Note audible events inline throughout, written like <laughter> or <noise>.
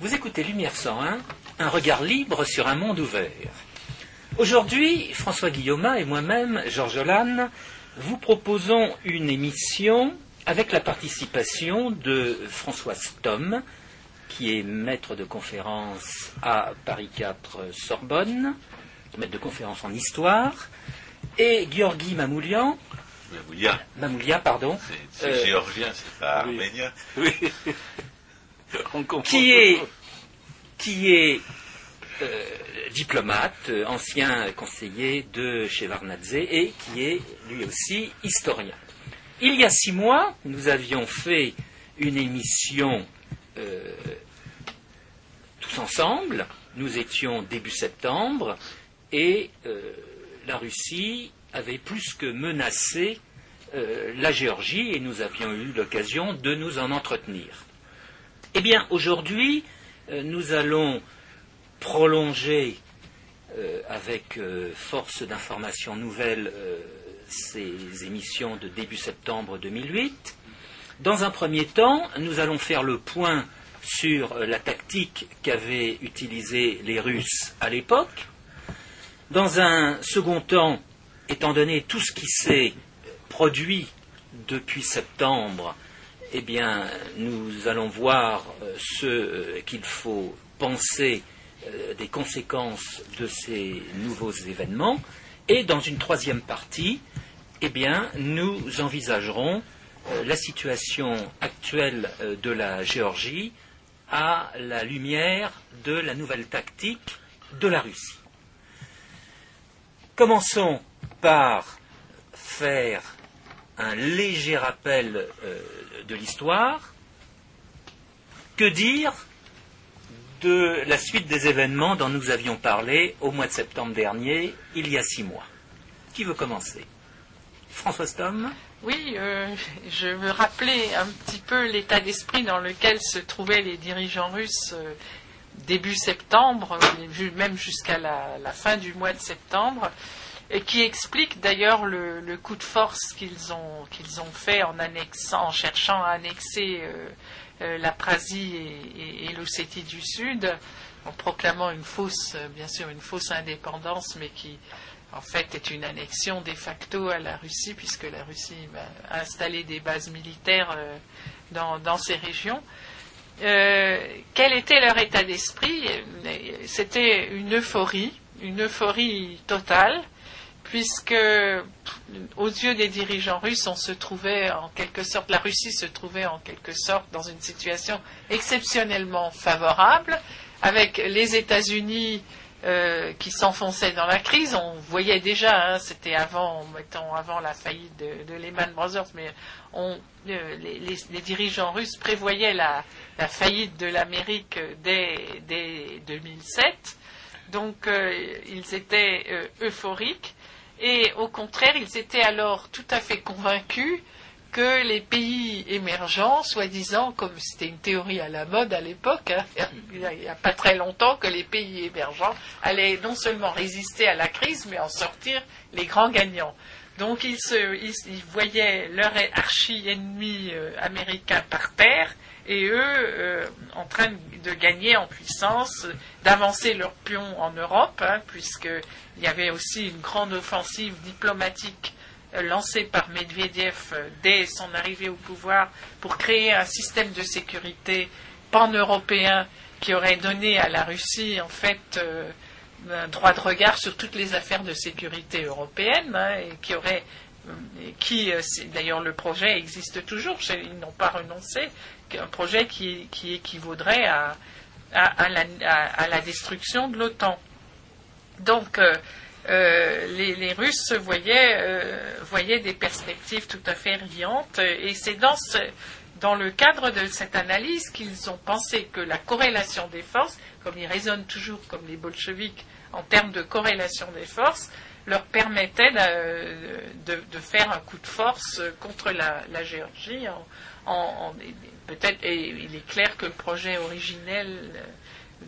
Vous écoutez Lumière 101, un regard libre sur un monde ouvert. Aujourd'hui, François Guillaume et moi-même, Georges Lannes, vous proposons une émission avec la participation de François Stom, qui est maître de conférence à Paris 4 Sorbonne, maître de conférence en histoire, et Georgi Mamoulian. Mamoulia. Mamoulia, pardon. C'est Euh, géorgien, c'est pas oui. arménien. Oui. <laughs> <laughs> Qui est, qui est euh, diplomate, euh, ancien conseiller de Shevardnadze et qui est lui aussi historien. Il y a six mois, nous avions fait une émission euh, tous ensemble. Nous étions début septembre et euh, la Russie avait plus que menacé la Géorgie et nous avions eu l'occasion de nous en entretenir. Eh bien, aujourd'hui, euh, nous allons prolonger euh, avec euh, force d'informations nouvelles ces émissions de début septembre 2008. Dans un premier temps, nous allons faire le point sur la tactique qu'avaient utilisée les Russes à l'époque. Dans un second temps, étant donné tout ce qui s'est produit depuis septembre, eh bien, nous allons voir euh, ce euh, qu'il faut penser euh, des conséquences de ces nouveaux événements. Et dans une troisième partie, eh nous envisagerons la situation actuelle de la Géorgie à la lumière de la nouvelle tactique de la Russie. Commençons par faire un léger rappel euh, de l'histoire. Que dire de la suite des événements dont nous avions parlé au mois de septembre dernier, il y a six mois? Qui veut commencer? François Stom. Oui, euh, je veux rappeler un petit peu l'état d'esprit dans lequel se trouvaient les dirigeants russes euh, début septembre, même jusqu'à la fin du mois de septembre, et qui explique d'ailleurs le, coup de force qu'ils ont, qu'ils ont fait en, annexant, en cherchant à annexer euh, euh, la Prasie et, l'Ossétie du Sud, en proclamant une fausse, euh, bien sûr, une fausse indépendance, mais qui en fait est une annexion de facto à la Russie, puisque la Russie bah, a installé des bases militaires dans, ces régions. Quel était leur état d'esprit? C'était une euphorie, une euphorie totale, puisque aux yeux des dirigeants russes, on se trouvait en quelque sorte, la Russie se trouvait en quelque sorte dans une situation exceptionnellement favorable, avec les États-Unis euh, qui s'enfonçaient dans la crise. On voyait déjà, hein, c'était avant, mettons, avant la faillite de, Lehman Brothers, mais euh, les, dirigeants russes prévoyaient la, faillite de l'Amérique dès, dès 2007. Donc euh, ils étaient euphoriques et au contraire, ils étaient alors tout à fait convaincus que les pays émergents, soi-disant, comme c'était une théorie à la mode à l'époque, hein, il n'y a, pas très longtemps, que les pays émergents allaient non seulement résister à la crise, mais en sortir les grands gagnants. Donc ils, voyaient leur archi-ennemi euh, américain par terre et eux euh, en train de gagner en puissance, d'avancer leur pion en Europe, hein, puisqu'il y avait aussi une grande offensive diplomatique lancée par Medvedev euh, dès son arrivée au pouvoir pour créer un système de sécurité pan-européen qui aurait donné à la Russie en fait euh, un droit de regard sur toutes les affaires de sécurité européennes hein, et qui aurait euh, euh, d'ailleurs le projet existe toujours, ils n'ont pas renoncé, un projet qui, qui équivaudrait à, la, destruction de l'OTAN. Donc euh, euh, les, les Russes se voyaient, euh, voyaient des perspectives tout à fait riantes et c'est dans, ce- dans le cadre de cette analyse qu'ils ont pensé que la corrélation des forces, comme ils raisonnent toujours comme les bolcheviks en termes de corrélation des forces, leur permettait de, de- de faire un coup de force contre la, la Géorgie. En- en- peut-être, et il est clair que le projet originel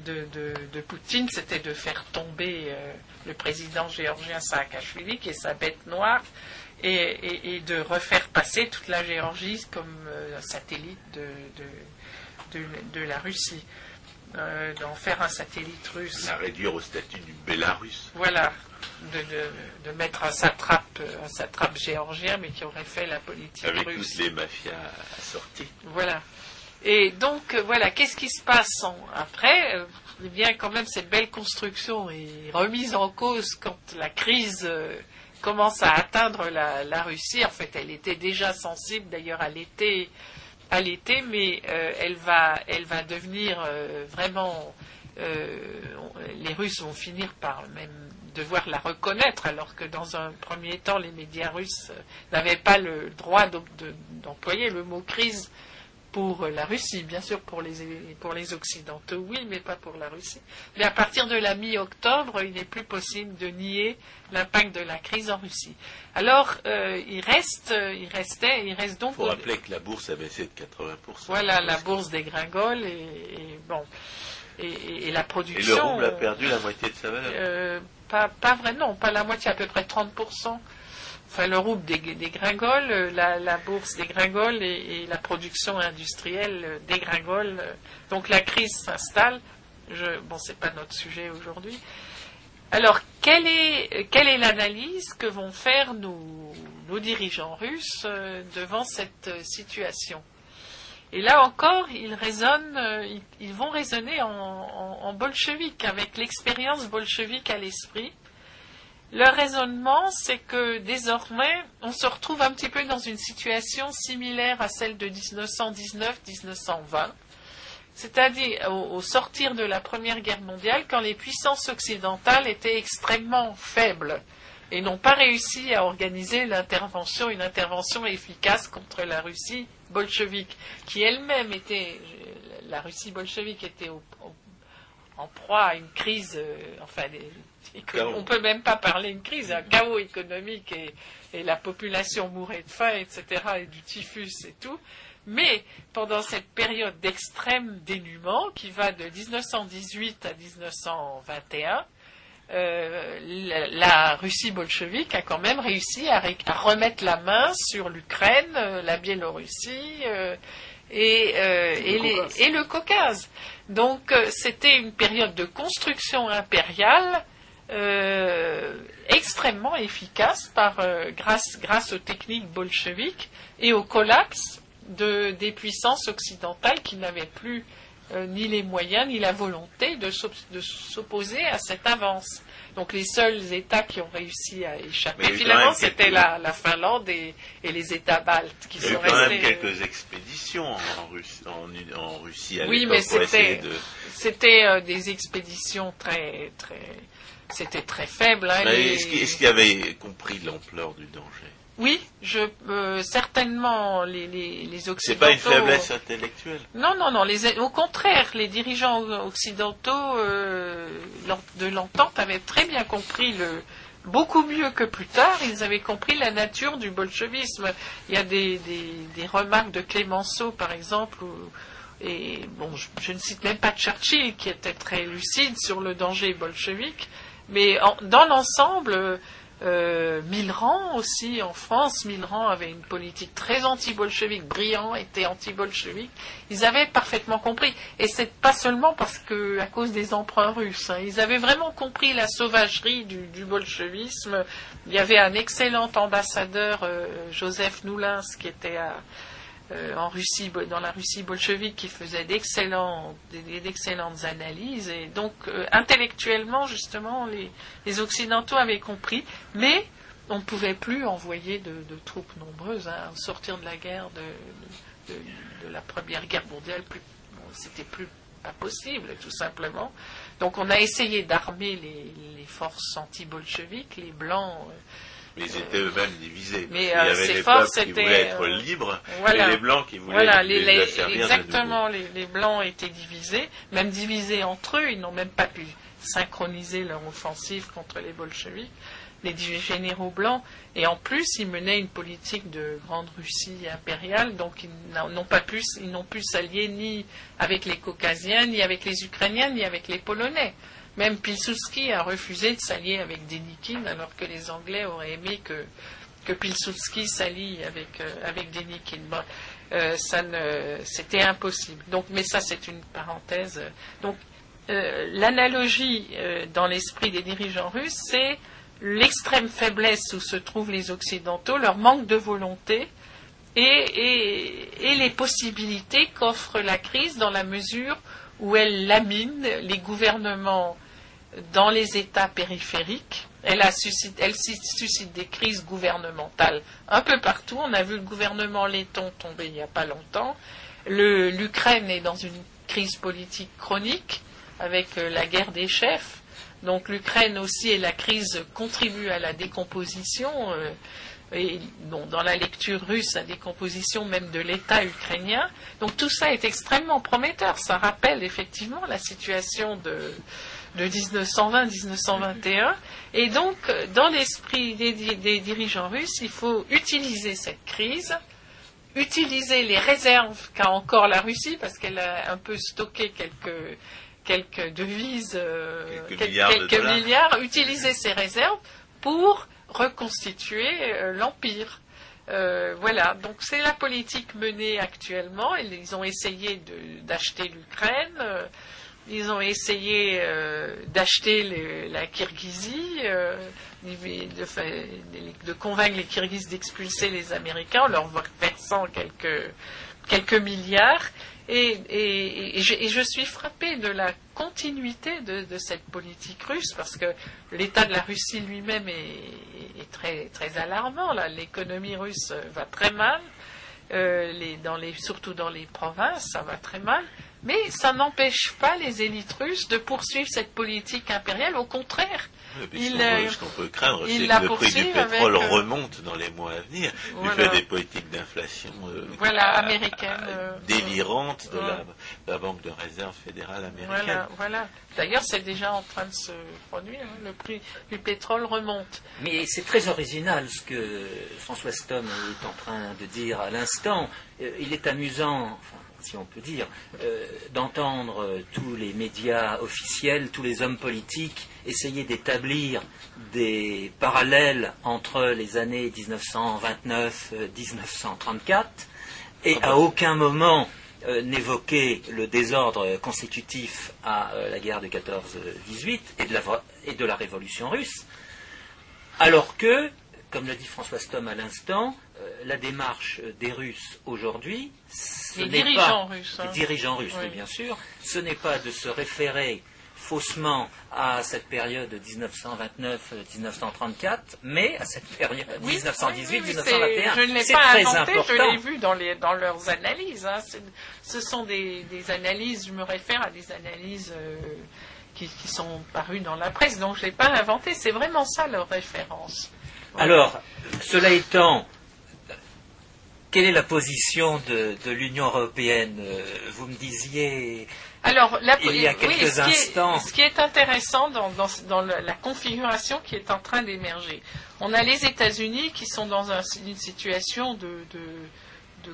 de, de- de Poutine, c'était de faire tomber euh, le président géorgien Saakashvili, qui est sa bête noire, et, et- et de refaire passer toute la Géorgie comme euh, un satellite de, de- la Russie. euh, d'en faire un satellite russe. La réduire au statut du Bélarus. Voilà, de, de- de mettre un satrape, un satrape géorgien, mais qui aurait fait la politique Avec russe. toutes les mafias assorties. Voilà. Et donc, euh, voilà, qu'est-ce qui se passe après Euh, Eh bien, quand même, cette belle construction est remise en cause quand la crise euh, commence à atteindre la, Russie. En fait, elle était déjà sensible, d'ailleurs, à l'été, à l'été, mais elle va, elle va devenir vraiment. les Russes vont finir par même devoir la reconnaître, alors que dans un premier temps, les médias russes n'avaient pas le droit d'employer le mot crise pour la Russie, bien sûr pour les, pour les Occidentaux, oui, mais pas pour la Russie. Mais à partir de la mi-octobre, il n'est plus possible de nier l'impact de la crise en Russie. Alors, euh, il reste, il restait, il reste donc Il faut rappeler que la bourse a baissé de 80%. voilà la bourse dégringole et, et bon et, et- et la Et production. le rouble a perdu la moitié de sa valeur. Euh, pas, pas vrai, non, pas la moitié, à peu près 30%. Enfin, le rouble dég- dégringole, euh, la, la bourse dégringole et, la production industrielle euh, dégringole. euh, Donc la crise s'installe. Je, bon, c'est pas notre sujet aujourd'hui. Alors, quelle est, l'analyse que vont faire nos, dirigeants russes devant cette situation? Et là encore, ils raisonnent, vont raisonner en, en bolchevique, avec l'expérience bolchevique à l'esprit. Leur raisonnement, c'est que désormais, on se retrouve un petit peu dans une situation similaire à celle de 1919-1920, c'est-à-dire au, sortir de la Première Guerre mondiale, quand les puissances occidentales étaient extrêmement faibles et n'ont pas réussi à organiser une intervention efficace contre la Russie bolchevique, qui elle-même était, la Russie bolchevique était en proie à une crise, euh, enfin, <laughs> on peut même pas parler d'une crise, un chaos économique et, et la population mourait de faim, etc., et du typhus et tout. Mais pendant cette période d'extrême dénuement qui va de 1918 à 1921, euh, la, la Russie bolchevique a quand même réussi à, ré- à remettre la main sur l'Ukraine, euh, la Biélorussie euh, et, les- le Caucase. Donc c'était une période de construction impériale euh, extrêmement efficace par, euh, grâce, grâce aux techniques bolcheviques et au collapse de, des puissances occidentales qui n'avaient plus euh, ni les moyens ni la volonté de s'op- de s'opposer à cette avance. Donc les seuls États qui ont réussi à échapper, finalement, c'était quelques- la, la Finlande et, et les États baltes qui Il y a eu sont quand même restés. quelques expéditions en Russie, en, en Russie à Oui, mais c'était- de... C'était euh, des expéditions très, très, c'était très faible. hein, les- Est-ce qu'il qu'il avait compris l'ampleur du danger? Oui, je, euh, certainement les, les, les Occidentaux. C'est pas une faiblesse intellectuelle? Non, non, non. Les, au contraire, les dirigeants occidentaux euh, de l'entente avaient très bien compris le beaucoup mieux que plus tard. Ils avaient compris la nature du bolchevisme. Il y a des, des, des remarques de Clémenceau, par exemple, où- et bon, je, je ne cite même pas Churchill qui était très lucide sur le danger bolchevique, mais dans l'ensemble. Euh, Milran aussi en France, Milran avait une politique très anti-bolchevique, Briand était anti-bolchevique. Ils avaient parfaitement compris, et c'est pas seulement parce que à cause des emprunts russes. hein. Ils avaient vraiment compris la sauvagerie du, du bolchevisme. Il y avait un excellent ambassadeur, euh, Joseph Noulins, qui était à, euh, en Russie, dans la Russie bolchevique, qui faisait d'excellentes analyses. Et donc, euh, intellectuellement, justement, les, Occidentaux avaient compris, mais on ne pouvait plus envoyer de, troupes nombreuses. hein. Sortir de la guerre, de, la Première Guerre mondiale, plus, bon, c'était plus pas possible, tout simplement. Donc, on a essayé d'armer les, les forces anti-bolcheviques, les blancs. euh, Mais ils étaient eux-mêmes divisés. Mais, Il y euh, avait les forces peuples qui voulaient être euh, libres voilà. et les blancs qui voulaient Voilà, les, exactement, les, les Blancs étaient divisés, même divisés entre eux, ils n'ont même pas pu synchroniser leur offensive contre les bolcheviks, les généraux blancs, et en plus, ils menaient une politique de grande Russie impériale, donc ils n'ont n'ont pas pu, ils n'ont pu s'allier ni avec les Caucasiens, ni avec les Ukrainiens, ni avec les Polonais. Même Pilsudski a refusé de s'allier avec Denikin, alors que les Anglais auraient aimé que, que Pilsudski s'allie avec, euh, avec Denikin. Euh, ça c'était impossible. Donc, mais ça, c'est une parenthèse. Donc, euh, l'analogie dans l'esprit des dirigeants russes, c'est l'extrême faiblesse où se trouvent les Occidentaux, leur manque de volonté et, et les possibilités qu'offre la crise dans la mesure où elle lamine les gouvernements dans les États périphériques. Elle, suscite, des crises gouvernementales un peu partout. On a vu le gouvernement letton tomber il n'y a pas longtemps. L'Ukraine est dans une crise politique chronique avec euh, la guerre des chefs. Donc l'Ukraine aussi et la crise contribuent à la décomposition. Euh, dans la lecture russe, la décomposition même de l'État ukrainien. Donc tout ça est extrêmement prometteur. Ça rappelle effectivement la situation de, de 1920-1921. Et donc, dans l'esprit des, dirigeants russes, il faut utiliser cette crise, utiliser les réserves qu'a encore la Russie, parce qu'elle a un peu stocké quelques, quelques devises, euh, quelques, milliards, utiliser ces réserves pour reconstituer euh, l'empire. Euh, voilà, donc c'est la politique menée actuellement. Ils ont essayé d'acheter l'Ukraine, ils ont essayé d'acheter la Kirghizie, de, de, convaincre les Kirghizes d'expulser les Américains en leur versant quelques, milliards. Et, je, suis frappé de la continuité de, cette politique russe, parce que l'état de la Russie lui-même est, très, très alarmant. L'économie russe va très mal, euh, surtout dans les provinces, ça va très mal. Mais ça n'empêche pas les élites russes de poursuivre cette politique impériale. Au contraire, il, ce qu'on peut craindre, c'est que le prix du pétrole euh, remonte dans les mois à venir, du fait des politiques d'inflation euh, voilà, américaine, euh, délirantes de la, Banque de réserve fédérale américaine. Voilà, D'ailleurs, c'est déjà en train de se produire. Hein, le prix du pétrole remonte. Mais c'est très original ce que François Stom est en train de dire à l'instant. il est amusant, si on peut dire, euh, d'entendre euh, tous les médias officiels, tous les hommes politiques essayer d'établir des parallèles entre les années 1929-1934 et à aucun moment euh, n'évoquer le désordre consécutif à la guerre de 14-18 et, et, de la révolution russe, alors que, comme l'a dit François Stom à l'instant, la démarche des Russes aujourd'hui, les dirigeants russes. Les hein. dirigeants russes, oui. bien sûr. Ce n'est pas de se référer faussement à cette période 1929-1934, mais à cette période 1918-1921. je ne l'ai pas inventé, je l'ai vu dans, les, dans leurs analyses. Hein. Ce sont des, analyses, je me réfère à des analyses euh, qui, sont parues dans la presse, donc je ne l'ai pas inventé. C'est vraiment ça leur référence. Alors, cela étant, quelle est la position de, l'Union européenne? Euh, Vous me disiez Alors, il y a quelques instants. ce qui est intéressant dans, la configuration qui est en train d'émerger, on a les États-Unis qui sont dans une situation de,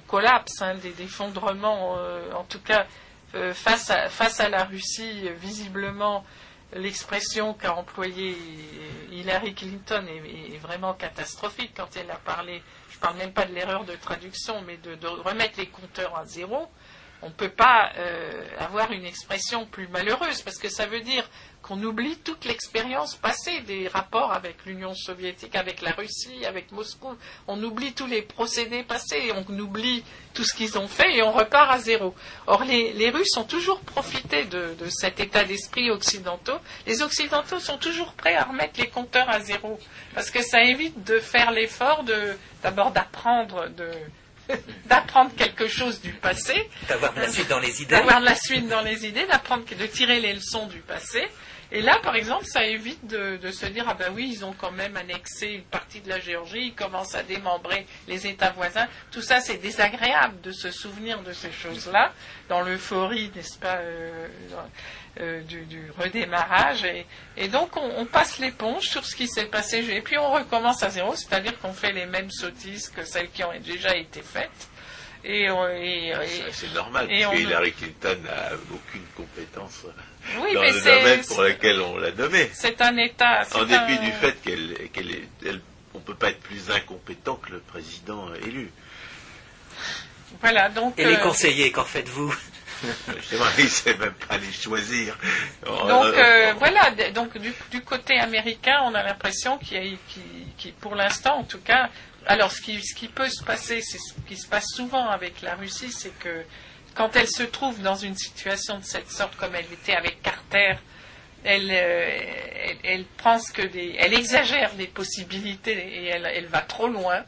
collapse, hein, d'effondrement, euh, en tout cas euh, face, à, la Russie, visiblement l'expression qu'a employée Hillary Clinton est, vraiment catastrophique quand elle a parlé. Je ne parle même pas de l'erreur de traduction, mais de, remettre les compteurs à zéro, on ne peut pas euh, avoir une expression plus malheureuse, parce que ça veut dire qu'on oublie toute l'expérience passée des rapports avec l'Union soviétique, avec la Russie, avec Moscou. On oublie tous les procédés passés, on oublie tout ce qu'ils ont fait et on repart à zéro. Or, les, Russes ont toujours profité de, cet état d'esprit occidentaux. Les Occidentaux sont toujours prêts à remettre les compteurs à zéro, parce que ça évite de faire l'effort d'abord d'apprendre de <laughs> d'apprendre quelque chose du passé. D'avoir de la suite dans les idées. D'avoir de la suite dans les idées, d'apprendre, de tirer les leçons du passé. Et là, par exemple, ça évite de, se dire, ah ben oui, ils ont quand même annexé une partie de la Géorgie, ils commencent à démembrer les États voisins. Tout ça, c'est désagréable de se souvenir de ces choses-là, dans l'euphorie, n'est-ce pas, euh, euh, du, redémarrage. Et, donc, on, passe l'éponge sur ce qui s'est passé, et puis on recommence à zéro, c'est-à-dire qu'on fait les mêmes sottises que celles qui ont déjà été faites. Et, c'est normal, parce que Hillary Clinton n'a aucune compétence oui, dans le domaine pour lequel on l'a nommé. C'est un État. En dépit du fait qu'elle, on ne peut pas être plus incompétent que le président élu. Voilà, donc. Et les conseillers, qu'en faites-vous? <laughs> Justement, il ne sait même pas les choisir. Donc voilà, donc du, côté américain, on a l'impression qu'il y a, pour l'instant en tout cas, alors ce qui, ce qui peut se passer, c'est ce qui se passe souvent avec la Russie, c'est que quand elle se trouve dans une situation de cette sorte comme elle était avec Carter, elle, euh, elle, elle exagère les possibilités et elle, va trop loin.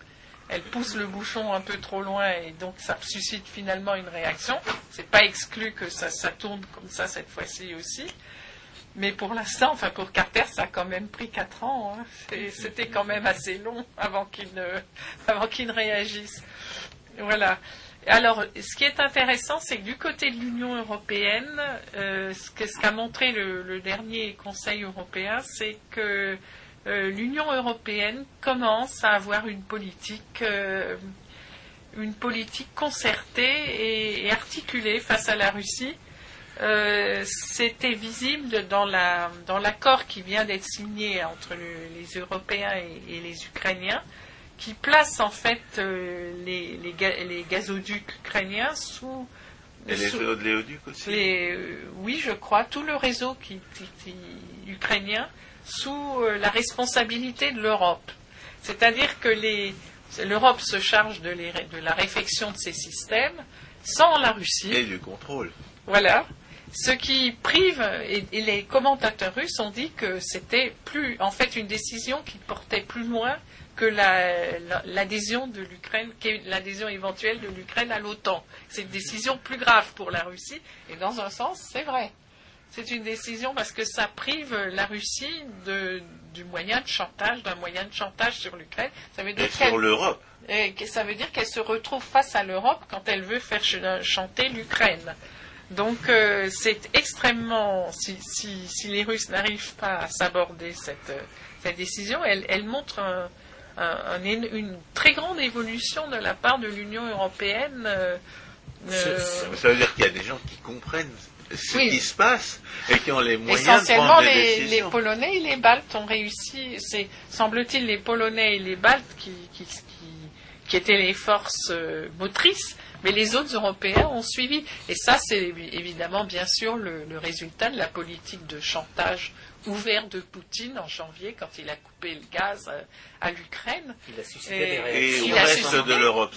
Elle pousse le bouchon un peu trop loin et donc ça suscite finalement une réaction. C'est pas exclu que ça tourne comme ça cette fois-ci aussi. Mais pour l'instant, enfin pour Carter, ça a quand même pris quatre ans. Hein. C'était quand même assez long avant qu'il ne, réagisse. Voilà. Alors, ce qui est intéressant, c'est que du côté de l'Union européenne, euh, ce qu'a montré le, dernier Conseil européen, c'est que euh, l'Union européenne commence à avoir une politique, euh, une politique concertée et, articulée face à la Russie. C'était visible dans l'accord qui vient d'être signé entre les Européens et les Ukrainiens qui place en fait euh, les, les, gazoducs ukrainiens sous. Et les oléoducs aussi euh, Oui, je crois, tout le réseau qui, ukrainien sous euh, la responsabilité de l'Europe. C'est-à-dire que l'Europe se charge de, de, la réfection de ces systèmes sans la Russie. Et du contrôle. Voilà. Ce qui prive, et, et les commentateurs russes ont dit que c'était plus, en fait, une décision qui portait plus loin que l'adhésion de l'Ukraine, l'adhésion éventuelle de l'Ukraine à l'OTAN. C'est une décision plus grave pour la Russie, et dans un sens, c'est vrai. C'est une décision parce que ça prive la Russie de, du moyen de chantage, d'un moyen de chantage sur l'Ukraine. Ça veut dire et sur l'Europe. Ça veut dire qu'elle se retrouve face à l'Europe quand elle veut faire chanter l'Ukraine. Donc euh, c'est extrêmement, si, si, les Russes n'arrivent pas à s'aborder cette, cette décision, elle, elle montre un, une très grande évolution de la part de l'Union européenne. Euh, euh, ça, veut dire qu'il y a des gens qui comprennent ce qui se passe et qui ont les moyens Essentiellement, de prendre des les, les Polonais et les Baltes ont réussi. C'est, semble-t-il, les Polonais et les Baltes qui, qui, qui, étaient les forces euh, motrices, mais les autres Européens ont suivi. Et ça, c'est évidemment, bien sûr, le, le résultat de la politique de chantage ouvert de Poutine en janvier quand il a coupé le gaz euh, à l'Ukraine. Il a suscité des réactions. Et au reste de l'Europe.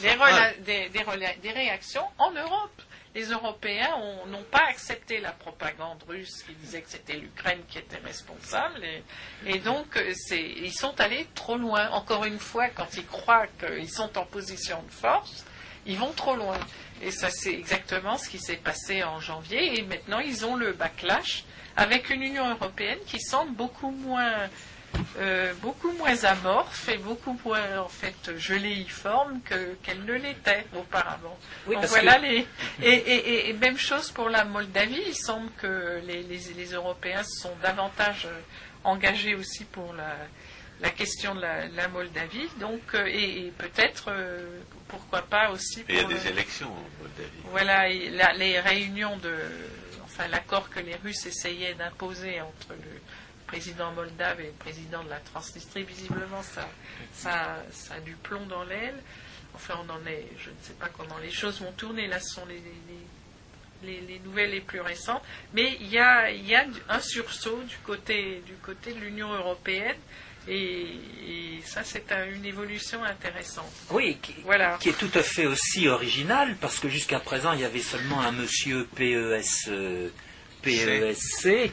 Des, des, réactions en Europe. Les Européens n'ont pas accepté la propagande russe qui disait que c'était l'Ukraine qui était responsable. Et, donc, euh, ils sont allés trop loin. Encore une fois, quand ils croient qu'ils sont en position de force, ils vont trop loin. Et ça, c'est exactement ce qui s'est passé en janvier. Et maintenant, ils ont le backlash avec une Union européenne qui semble beaucoup moins, euh, beaucoup moins amorphe et beaucoup moins en fait geléiforme que, qu'elle ne l'était auparavant. voilà les et, même chose pour la Moldavie. Il semble que les, les, Européens sont davantage engagés aussi pour la, la question de la, Moldavie. Donc euh, et, peut-être pourquoi pas aussi. Pour, il y a des élections en Moldavie. Voilà les réunions de enfin l'accord que les Russes essayaient d'imposer entre le président moldave et le président de la Transnistrie, visiblement ça, ça, a du plomb dans l'aile. Enfin, on en est, je ne sais pas comment les choses vont tourner. Là, ce sont les, les, nouvelles les plus récentes. Mais il y a, il y a un sursaut du côté, du côté de l'Union européenne. Et, ça, c'est une évolution intéressante. Oui, qui, voilà. qui, est tout à fait aussi originale, parce que jusqu'à présent, il y avait seulement un monsieur PES, PESC,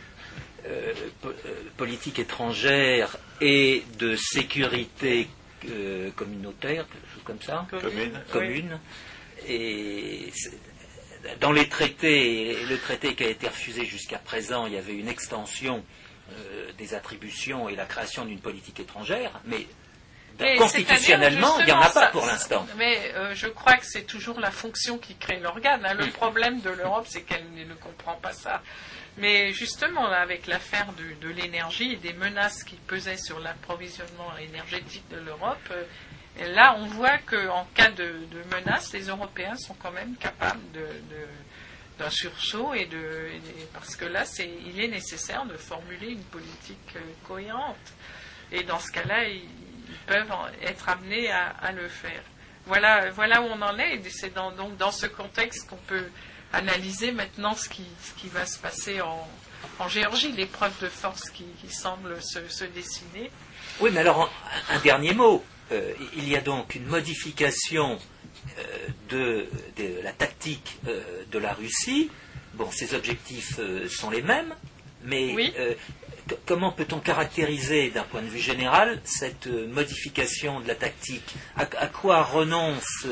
euh, euh, politique étrangère et de sécurité euh, communautaire, quelque chose comme ça. Commune. Commune. Et dans les traités, le traité qui a été refusé jusqu'à présent, il y avait une extension euh, des attributions et la création d'une politique étrangère, mais, constitutionnellement, il n'y en a pas pour l'instant. Mais euh, je crois que c'est toujours la fonction qui crée l'organe. Hein. Le problème de l'Europe, c'est qu'elle ne comprend pas ça. Mais justement, avec l'affaire de, l'énergie et des menaces qui pesaient sur l'approvisionnement énergétique de l'Europe, euh, là, on voit qu'en cas de, menace, les Européens sont quand même capables de d'un sursaut et de parce que là c'est il est nécessaire de formuler une politique euh, cohérente et dans ce cas-là ils, peuvent être amenés à, le faire. voilà, voilà où on en est. Et c'est dans, donc dans ce contexte qu'on peut analyser maintenant ce qui, ce qui va se passer en, en Géorgie, l'épreuve de force qui, semble se, dessiner. Oui, mais alors, un, dernier mot. Euh, il y a donc une modification euh, de, la tactique euh, de la Russie. Bon, ses objectifs sont les mêmes, mais comment peut-on caractériser d'un point de vue général cette modification de la tactique? À, quoi renonce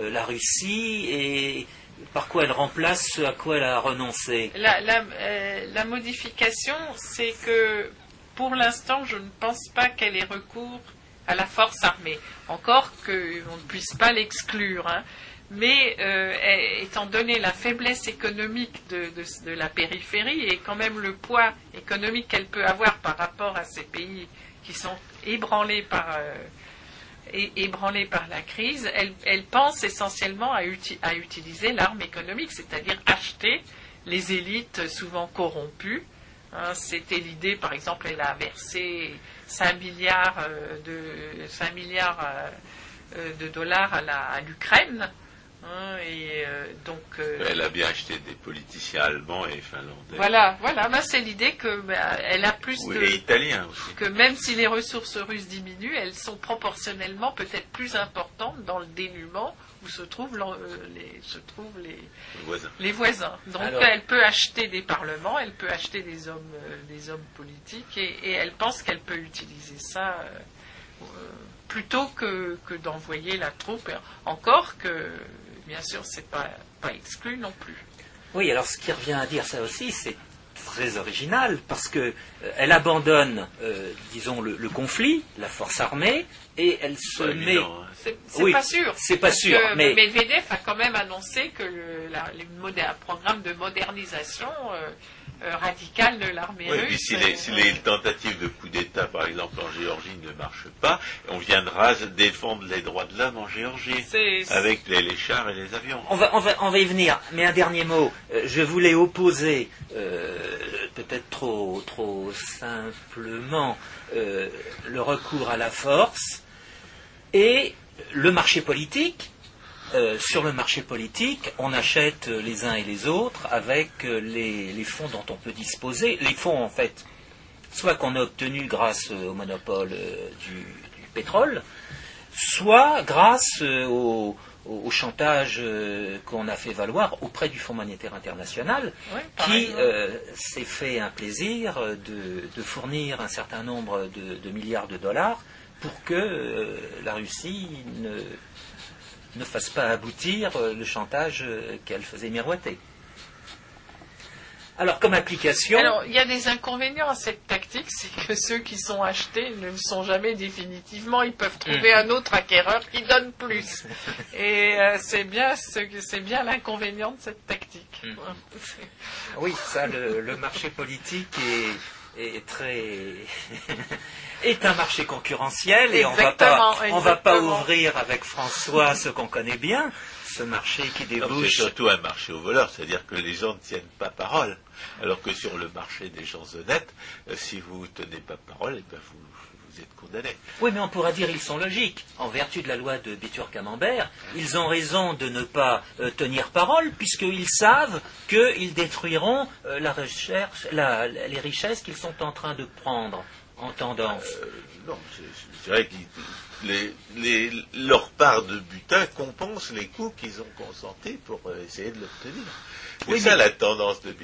la Russie et par quoi elle remplace ce à quoi elle a renoncé? Euh, la, modification, c'est que pour l'instant, je ne pense pas qu'elle ait recours à la force armée. Encore qu'on ne puisse pas l'exclure. Hein. Mais euh, étant donné la faiblesse économique de, la périphérie et quand même le poids économique qu'elle peut avoir par rapport à ces pays qui sont ébranlés par, euh, la crise, elle, pense essentiellement à, utiliser l'arme économique, c'est-à-dire acheter les élites souvent corrompues. Hein, c'était l'idée, par exemple, elle a versé 5 milliards euh, de, 5 milliards, euh, euh, de dollars à l'Ukraine Hein, et euh, donc, elle a bien acheté des politiciens allemands et finlandais. Voilà, voilà. Ben, c'est l'idée que ben, elle a plus de. Et italiens aussi. Que même si les ressources russes diminuent, elles sont proportionnellement peut-être plus importantes dans le dénuement où se trouvent, euh, les, se trouvent les, voisins. les voisins. Donc elle peut acheter des parlements, elle peut acheter des hommes, des hommes politiques et, elle pense qu'elle peut utiliser ça plutôt que, que d'envoyer la troupe. Encore que bien sûr, c'est pas, pas exclu non plus. Oui, alors ce qui revient à dire ça aussi, c'est très original parce que euh, elle abandonne, euh, disons, le, conflit, la force armée, et elle se met. Hein. C'est pas sûr. C'est pas sûr. mais Medvedev a quand même annoncé que le, la, programme de modernisation euh, euh, radical de l'armée oui, russe. si, les, si les, tentatives de coup d'État, par exemple en Géorgie, ne marchent pas, on viendra défendre les droits de l'homme en Géorgie, avec les, chars et les avions. On va, on, va, on va y venir, mais un dernier mot. Je voulais opposer, euh, peut-être trop, trop simplement, le recours à la force et le marché politique euh, sur le marché politique, on achète les uns et les autres avec euh, les, fonds dont on peut disposer. Les fonds, en fait, soit qu'on a obtenus grâce au monopole euh, du, pétrole, soit grâce au, chantage qu'on a fait valoir auprès du Fonds monétaire international, qui s'est fait un plaisir de, fournir un certain nombre de milliards de dollars pour que la Russie ne ne fasse pas aboutir euh, le chantage euh, qu'elle faisait miroiter. Alors, comme application. Alors, il y a des inconvénients à cette tactique, c'est que ceux qui sont achetés ne le sont jamais définitivement. Ils peuvent trouver mm. un autre acquéreur qui donne plus. <laughs> Et euh, c'est bien, c'est bien l'inconvénient de cette tactique. Mm. oui, ça, le, marché politique est très <laughs> est un marché concurrentiel et on va pas, on va pas ouvrir avec François ce qu'on connaît bien, ce marché qui débouche. C'est surtout un marché aux voleurs, c'est-à-dire que les gens ne tiennent pas parole. Alors que sur le marché des gens honnêtes, euh, si vous ne tenez pas parole, eh ben, vous, vous êtes condamné. Oui, mais on pourra dire qu'ils sont logiques. En vertu de la loi de Bitur-Camembert, ils ont raison de ne pas euh, tenir parole, puisqu'ils savent qu'ils détruiront euh, la recherche, les richesses qu'ils sont en train de prendre en tendance euh, Non, c'est vrai que leur part de butin compense les coûts qu'ils ont consentis pour euh, essayer de l'obtenir. C'est ça la tendance de.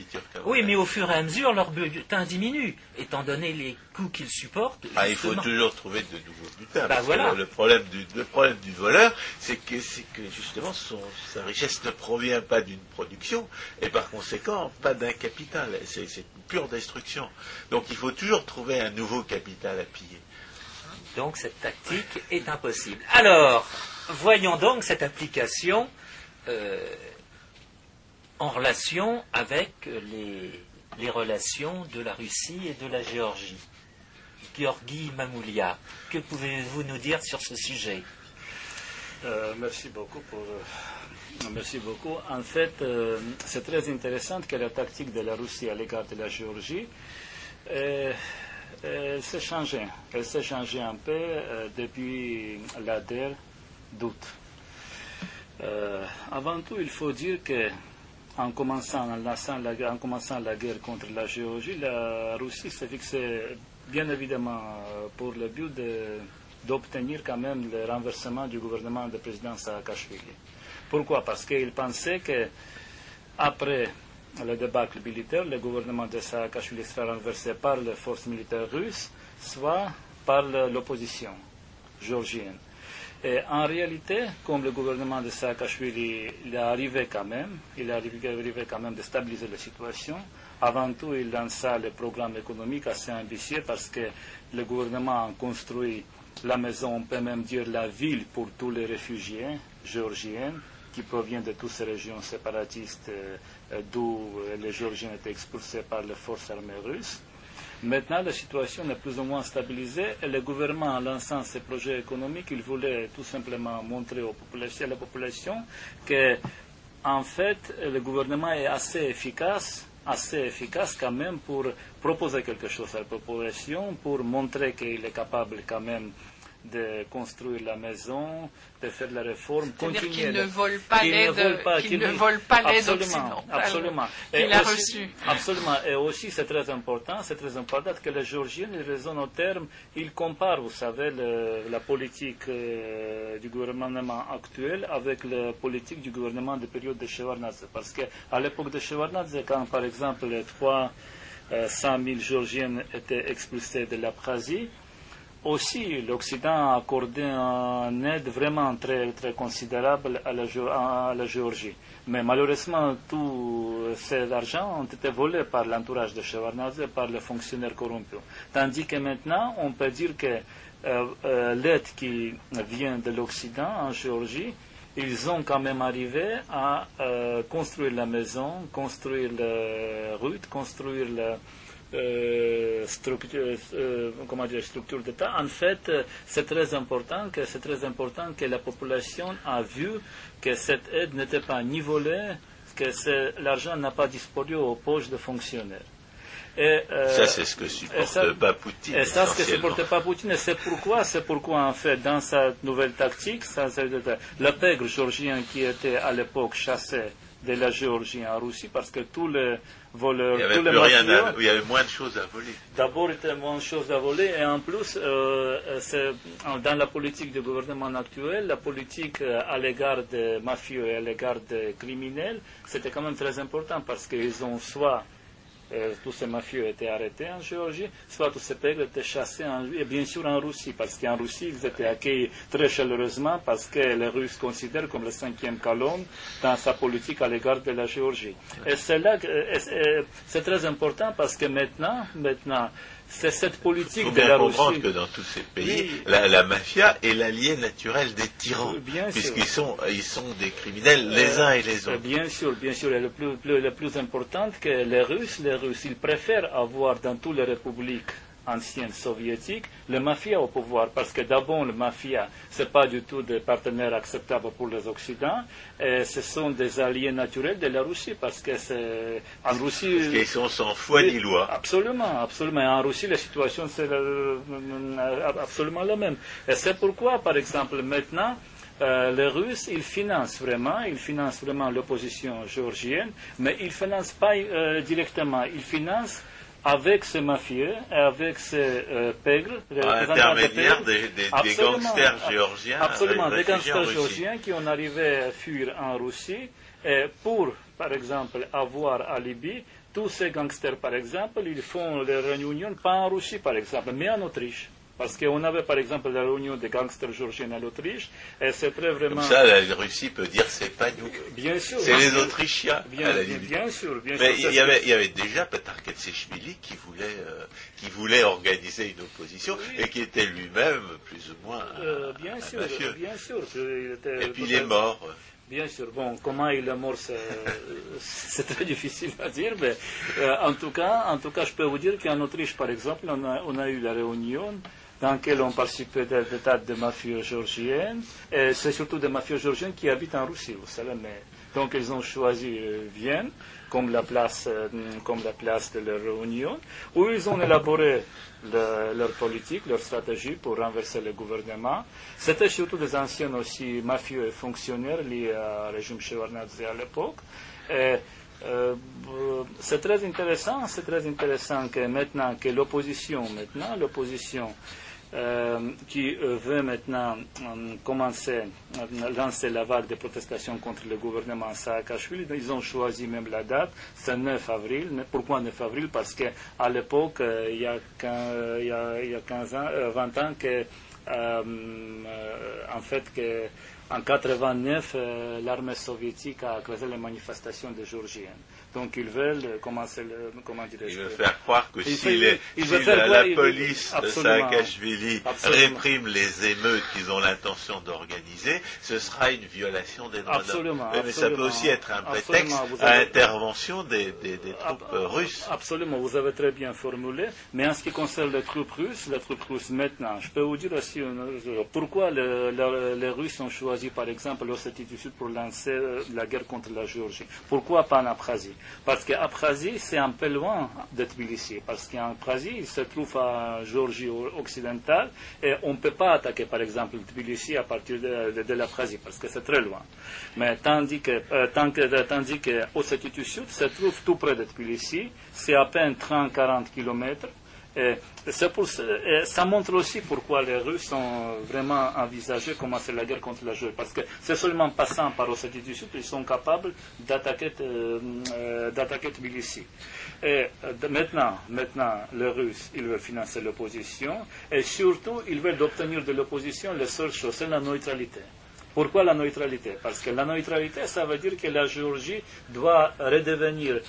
Oui, mais au fur et à mesure, leur butin diminue, étant donné les coûts qu'ils supportent. Ah, il faut toujours trouver de nouveaux butins. Bah, voilà. le, problème du, problème du voleur, c'est que, que, justement sa richesse ne provient pas d'une production, et par conséquent, pas d'un capital. C'est une pure destruction. Donc il faut toujours trouver un nouveau capital à piller. Donc cette tactique est impossible. Alors, voyons donc cette application. Euh, en relation avec les, relations de la Russie et de la Géorgie. Georgi Mamoulia, que pouvez-vous nous dire sur ce sujet? Euh, Merci beaucoup. Euh, merci beaucoup. En fait, euh, c'est très intéressant que la tactique de la Russie à l'égard de la Géorgie s'est changée. Elle s'est changée un peu depuis l'ADER doute. avant tout, il faut dire que en commençant, la, guerre contre la Géorgie, la Russie s'est fixée bien évidemment pour le but d'obtenir quand même le renversement du gouvernement du président Saakashvili. Pourquoi? Parce qu'il pensait que après le débâcle militaire, le gouvernement de Saakashvili sera renversé par les forces militaires russes, soit par l'opposition géorgienne. En réalité, comme le gouvernement de Saakashvili il est arrivé quand même, il quand même de stabiliser la situation, avant tout, il lança le programme économique assez ambitieux parce que le gouvernement a construit la maison, on peut même dire la ville pour tous les réfugiés géorgiens qui proviennent de toutes ces régions séparatistes euh, d'où les Géorgiens étaient expulsés par les forces armées russes. Maintenant, la situation est plus ou moins stabilisée et le gouvernement, en lançant ces projets économiques, il voulait tout simplement montrer aux populations, à la population que, en fait, le gouvernement est assez efficace assez efficace quand même pour proposer quelque chose à la population, pour montrer qu'il est capable quand même de construire la maison, de faire la réforme. C'est-à-dire qu'il ne vole pas l'aide, qu'il ne vole pas l'aide occidentale absolument. qu'il a reçue. Absolument. Et aussi, c'est très important, c'est très important que les Géorgiens, ils raisonnent au terme, ils comparent, vous savez, la politique euh, du gouvernement actuel avec la politique du gouvernement de période de Shevardnadze. Parce qu'à l'époque de Shevardnadze, quand par exemple les 300 000 euh, Géorgiens étaient expulsés de l'Abkhazie, aussi, l'Occident a accordé une aide vraiment très, très considérable à la, Géorgie. Mais malheureusement, tout cet argent a été volé par l'entourage de Shevardnadze, par les fonctionnaires corrompus. Tandis que maintenant, on peut dire que euh, euh, l'aide qui vient de l'Occident en Géorgie, ils ont quand même arrivé à euh, construire la maison, construire la rue, construire la, euh, structure, euh, comment dire, structure d'État, en fait, c'est très important que c'est très important que la population a vu que cette aide n'était pas ni volée, que l'argent n'a pas disparu aux poches des fonctionnaires. Et, euh, ça, c'est ce que supporte pas Poutine. Et ça, ce que supporte pas Poutine. Et c'est pourquoi, c'est pourquoi, en fait, dans sa nouvelle tactique, ça, le pègre géorgien qui était à l'époque chassé de la Géorgie en Russie parce que tous les voleurs, il y avait, tous les mafieux, il y avait moins de choses à voler. D'abord, il y avait moins de choses à voler et en plus, euh, euh dans la politique du gouvernement actuel, la politique euh, à l'égard des mafieux et à l'égard des criminels, c'était quand même très important parce qu'ils ont soit euh, tous ces mafieux étaient arrêtés en Géorgie, soit tous ces pègres étaient chassés, en, et bien sûr en Russie, parce qu'en Russie, ils étaient accueillis très chaleureusement, parce que les Russes considèrent comme le cinquième colonne dans sa politique à l'égard de la Géorgie. Et c'est là, c'est très important parce que maintenant, maintenant, c'est cette politique Il faut bien comprendre que dans tous ces pays, la, mafia est l'allié naturel des tyrans, puisqu'ils sont, ils sont des criminels les uns et les autres. Bien sûr, bien sûr. Et le plus, le plus important que les Russes, les Russes, ils préfèrent avoir dans toutes les républiques ancienne soviétique, le mafia au pouvoir, parce que d'abord, le mafia, ce n'est pas du tout des partenaires acceptables pour les Occidents, et ce sont des alliés naturels de la Russie, parce que c'est en Russie... Parce qu'ils sont sans foi ni loi. Absolument, absolument. En Russie, la situation, c'est absolument la même. Et c'est pourquoi, par exemple, maintenant, euh, les Russes, ils financent vraiment, ils financent vraiment l'opposition géorgienne, mais ils ne financent pas euh, directement, ils financent avec ces mafieux et avec ces euh, pègres, intermédiaire des, des, gangsters géorgiens. Absolument, des gangsters géorgiens qui ont arrivé à fuir en Russie et pour, par exemple, avoir à Libye, tous ces gangsters, par exemple, ils font les réunions pas en Russie, par exemple, mais en Autriche. Parce qu'on avait par exemple la réunion des gangsters georgiens à l'Autriche, et c'était vraiment. Comme ça, la Russie peut dire c'est pas nous. Bien sûr. C'est les Autrichiens. Bien, bien, sûr, bien Mais il y, avait, il y avait déjà Petar Ketsechvili qui voulait, euh, qui voulait organiser une opposition et qui était lui-même plus ou moins. Euh, bien sûr, bien sûr. et puis il est mort. Bien sûr, bon, comment il est mort, <laughs> c'est très difficile à dire, mais euh, en, tout cas, en tout cas, je peux vous dire qu'en Autriche, par exemple, on a, on a eu la réunion dans lequel ont participé des tas de mafieux géorgiennes, et c'est surtout des mafieux géorgiens qui habitent en Russie, vous savez, mais Donc ils ont choisi Vienne comme la place, comme la place de leur réunion, où ils ont élaboré leur politique, leur stratégie pour renverser le gouvernement. C'était surtout des anciens aussi mafieux et fonctionnaires liés au régime Shevardnadze à l'époque. Euh, c'est très intéressant, c'est très intéressant que maintenant que l'opposition, maintenant l'opposition euh, qui euh, veut maintenant commencer à lancer la vague de protestations contre le gouvernement Saakashvili, ils ont choisi même la date, c'est 9 avril. Pourquoi 9 avril? Parce qu'à l'époque, il y a 15, ans, 20 ans en fait, que en 89, euh, l'armée soviétique a creusé les manifestations des Géorgiennes. Donc ils veulent commencer le, comment Ils veulent faire croire que si, la, police de Saakashvili réprime les émeutes qu'ils ont l'intention d'organiser, ce sera une violation des droits de l'homme. Mais ça peut aussi être un prétexte à l'intervention des, troupes russes. Absolument, vous avez très bien formulé. Mais en ce qui concerne les troupes russes, les troupes russes maintenant, je peux vous dire aussi pourquoi les Russes ont choisi par exemple, l'Ossétie du Sud pour lancer euh, la guerre contre la Géorgie? Pourquoi pas en Abkhazie? Parce qu'Abkhazie, c'est un peu loin de Tbilissi. Parce qu'en Abkhazie, il se trouve à Géorgie occidentale et on ne peut pas attaquer, par exemple, Tbilissi à partir de, de, l'Abkhazie, parce que c'est très loin. Mais tandis que, euh, tandis que Ossétie du Sud se trouve tout près de Tbilissi, c'est à peine 30-40 kilomètres ça montre aussi pourquoi les Russes ont vraiment envisagé commencer la guerre contre la Géorgie. Parce que c'est seulement passant par Ossétie du Sud qu'ils sont capables d'attaquer euh, Tbilissi. Et euh, maintenant, maintenant, les Russes, ils veulent financer l'opposition et surtout, ils veulent obtenir de l'opposition la seule chose, c'est la neutralité. Pourquoi la neutralité? Parce que la neutralité, ça veut dire que la Géorgie doit redevenir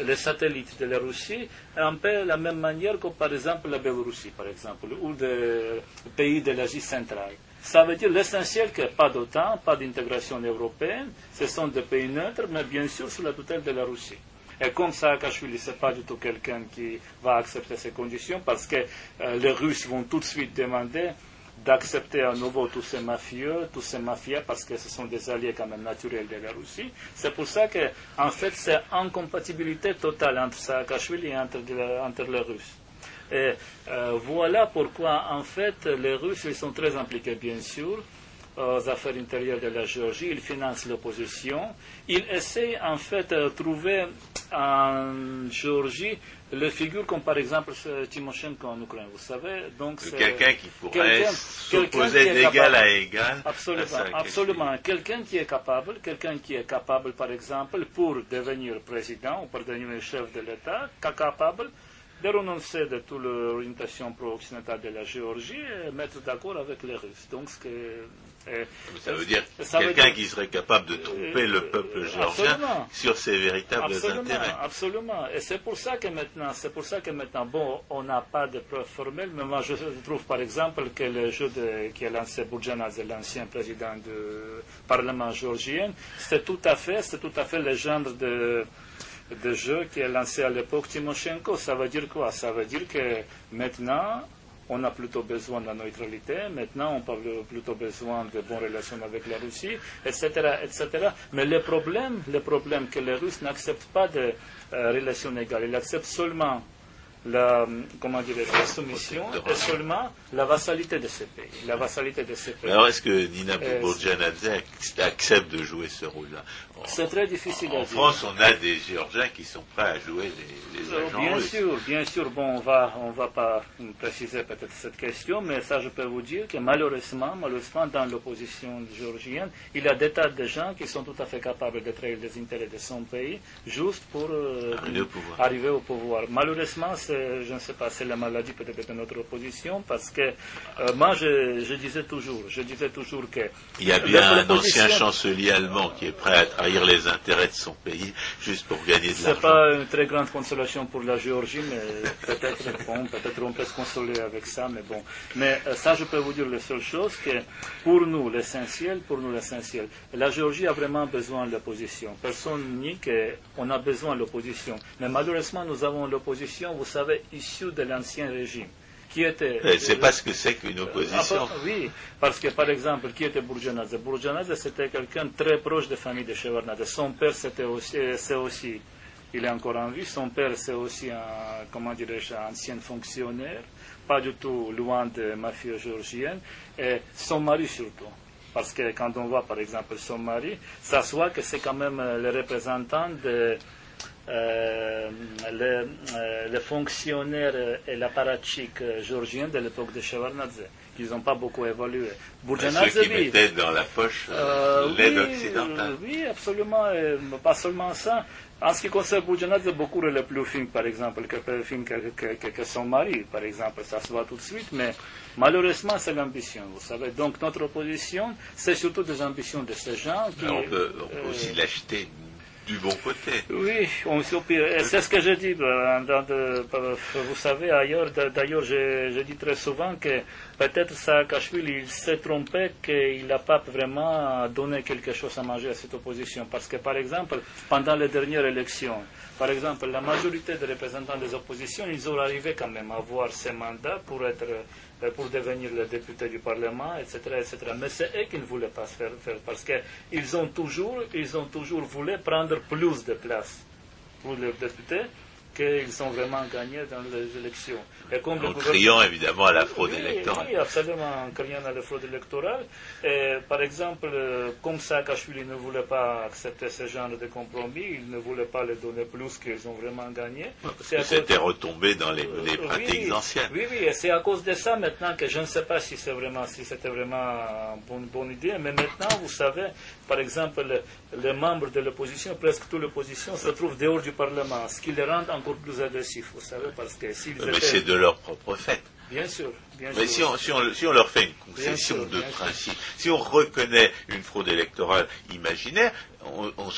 les satellites de la Russie un peu la même manière que par exemple la Biélorussie, par exemple, ou des pays de l'Asie centrale. Ça veut dire l'essentiel que pas d'OTAN, pas d'intégration européenne, ce sont des pays neutres, mais bien sûr sous la tutelle de la Russie. Et comme Saakashvili, ce n'est pas du tout quelqu'un qui va accepter ces conditions, parce que euh, les Russes vont tout de suite demander d'accepter à nouveau tous ces mafieux, tous ces mafias, parce que ce sont des alliés quand même naturels de la Russie. C'est pour ça que, en fait, c'est incompatibilité totale entre Saakashvili et entre, les Russes. Et euh, voilà pourquoi, en fait, les Russes, ils sont très impliqués, bien sûr, aux affaires intérieures de la Géorgie, ils financent l'opposition. Ils essayent, en fait, de trouver en Géorgie les figures comme par exemple Timoshenko en Ukraine, vous savez. Donc quelqu'un qui pourrait s'opposer d'égal à égal. Absolument, absolument. Quelqu'un qui est capable, quelqu'un qui est capable, par exemple, pour devenir président ou pour devenir chef de l'État, capable de renoncer de toute l'orientation pro-occidentale de la Géorgie et mettre d'accord avec les Russes. Donc, ce que ça veut dire quelqu'un qui serait capable de tromper le peuple géorgien sur ses véritables intérêts. Absolument. Et c'est pour ça que maintenant, c'est pour ça que maintenant, bon, on n'a pas de preuves formelles, mais moi je trouve par exemple que le jeu qui a lancé Bourjanadze, l'ancien président du Parlement géorgien, c'est tout à fait, c'est tout à fait le genre de de jeu qui a lancé à l'époque Timoshenko. Ça veut dire quoi? Ça veut dire que maintenant, on a plutôt besoin de la neutralité, maintenant on a plutôt besoin de bonnes relations avec la Russie, etc. etc. Mais le problème, le problème que les Russes n'acceptent pas de euh, relations égales, ils acceptent seulement la, comment dire, la soumission et seulement la vassalité de ces pays. La vassalité de ces pays. Alors est-ce que Nina Bourjanadze accepte de jouer ce rôle-là? C'est très difficile en, à en France, on a des Géorgiens qui sont prêts à jouer les, les agents Bien sûr, bien sûr. Bon, on va, on va pas préciser peut-être cette question, mais ça, je peux vous dire que malheureusement, malheureusement, dans l'opposition géorgienne, il y a des tas de gens qui sont tout à fait capables de trahir les intérêts de son pays juste pour euh, arriver, au pouvoir. Malheureusement, je ne sais pas, c'est la maladie peut-être de notre opposition, parce que euh, moi, je, disais toujours, je disais toujours que... Il y a bien un ancien chancelier allemand qui est prêt à trahir les intérêts de son pays juste pour gagner de l'argent. C'est pas une très grande consolation pour la Géorgie, mais peut-être bon, peut-être on peut se consoler avec ça, mais bon. Mais euh, ça, je peux vous dire la seule chose, que pour nous, l'essentiel, pour nous, l'essentiel, la Géorgie a vraiment besoin de l'opposition. Personne nie qu'on a besoin de l'opposition. Mais malheureusement, nous avons l'opposition, vous savez, issue de l'ancien régime qui était... Ne sais pas ce que c'est qu'une opposition. Ah, oui, parce que par exemple, qui était Bourgeois Bourgeois c'était quelqu'un très proche de la famille de Shevardnadze. Son père, c'était aussi, c'est aussi, il est encore en vie, son père, c'est aussi un, comment dirais-je, ancien fonctionnaire, pas du tout loin de mafia géorgienne, et son mari surtout. Parce que quand on voit par exemple son mari, ça se voit que c'est quand même le représentant de euh, les, euh, fonctionnaires et l'apparatchik géorgien de l'époque de Shevardnadze. Ils n'ont pas beaucoup évolué. Bourgeois qui mettaient dans la poche euh, l'aide oui, occidentale. oui, absolument. pas seulement ça. En ce qui concerne Bourgeois, beaucoup le plus fin, par exemple, que, que, que, son mari, par exemple. Ça se voit tout de suite, mais malheureusement, c'est l'ambition, vous savez. Donc, notre opposition, c'est surtout des ambitions de ces gens qui... on peut, aussi l'acheter Oui, c'est ce que je dis. Euh, vous savez, ailleurs, d'ailleurs, je, dis très souvent que peut-être Saakashvili il s'est trompé qu'il n'a pas vraiment donné quelque chose à manger à cette opposition. Parce que, par exemple, pendant les dernières élections, par exemple, la majorité des représentants des oppositions, ils ont arrivé quand même à avoir ces mandats pour être pour devenir le député du Parlement, etc. etc. Mais c'est eux qui ne voulaient pas se faire, parce qu'ils ont toujours, ont toujours voulu prendre plus de place pour les députés qu'ils ont vraiment gagné dans les élections. Et comme en criant évidemment à la fraude électorale. Oui, absolument, en criant à la fraude électorale. Et, par exemple, comme Saakashvili ne voulait pas accepter ce genre de compromis, il ne voulait pas les donner plus qu'ils ont vraiment gagné. C'était retombé dans les, pratiques anciennes. Oui, oui, et c'est à cause de ça maintenant que je ne sais pas si c'est vraiment, si c'était vraiment une bonne, idée, mais maintenant, vous savez, par exemple, les, membres de l'opposition, presque toute l'opposition, se trouvent dehors du Parlement, ce qui les rend encore plus agressifs, vous savez, parce que s'ils étaient leur propre fait. Bien sûr. Mais Si, on, si, on, si, on, leur fait une concession de principe, si on reconnaît une fraude électorale imaginaire, on,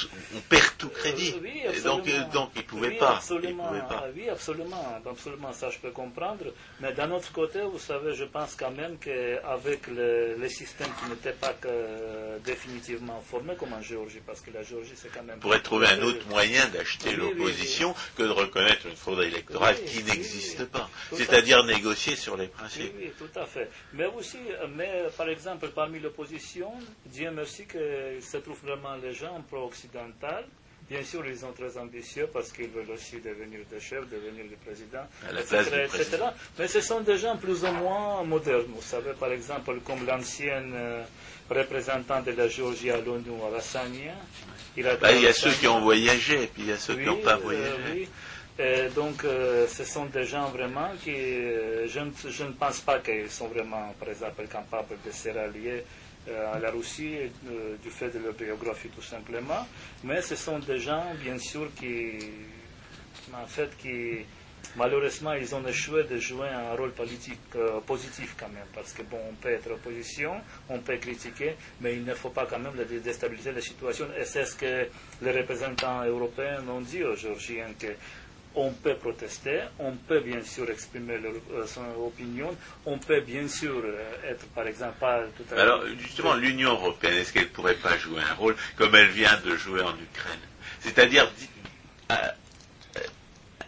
perd tout crédit. Euh, donc, euh, donc ils ne pouvaient, pas. Absolument, Oui, absolument, absolument, ça je peux comprendre. Mais d'un autre côté, vous savez, je pense quand même qu'avec le, les systèmes qui n'étaient pas que définitivement formés, comme en Géorgie, parce que la Géorgie, c'est quand même... On pourrait trouver un autre moyen d'acheter l'opposition que de reconnaître une fraude électorale qui n'existe pas. C'est-à-dire négocier sur les principes. Oui, tout à fait. Mais aussi, mais par exemple, parmi l'opposition, Dieu merci qu'il se trouve vraiment les gens pro-occidental. Bien sûr, ils sont très ambitieux parce qu'ils veulent aussi devenir des chefs, devenir des présidents, etc., Mais ce sont des gens plus ou moins modernes. Vous savez, par exemple, comme l'ancienne euh, représentant de la Géorgie à l'ONU, Alassania. Il, bah, il y a ceux qui ont voyagé et puis il y a ceux qui n'ont pas euh, voyagé. donc, euh, ce sont des gens vraiment qui, je, je, ne pense pas qu'ils sont vraiment, par exemple, capables de se rallier euh, à la Russie euh, du fait de leur biographie tout simplement, mais ce sont des gens bien sûr qui, en fait, qui malheureusement ils ont échoué de jouer un rôle politique euh, positif quand même, parce que bon, on peut être opposition, on peut critiquer, mais il ne faut pas quand même déstabiliser la situation, et c'est ce que les représentants européens ont dit aux Georgiens, que on peut protester, on peut bien sûr exprimer euh, son opinion, on peut bien sûr euh, être, par exemple, pas tout à fait. Alors, justement, l'Union européenne, est-ce qu'elle ne pourrait pas jouer un rôle comme elle vient de jouer en Ukraine? C'est-à-dire euh,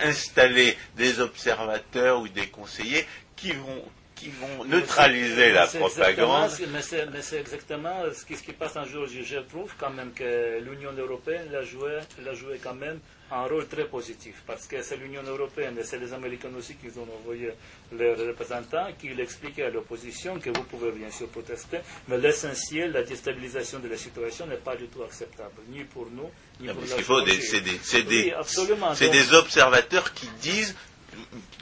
installer des observateurs ou des conseillers qui vont qui vont neutraliser la propagande. Mais c'est exactement ce qui, ce qui, passe en Géorgie. Je trouve quand même que l'Union européenne l'a joué, l'a joué quand même un rôle très positif, parce que c'est l'Union européenne et c'est les Américains aussi qui ont envoyé leurs représentants, qui expliquaient à l'opposition que vous pouvez bien sûr protester, mais l'essentiel, la déstabilisation de la situation n'est pas du tout acceptable, ni pour nous, ni pour la faut C'est des, des observateurs qui disent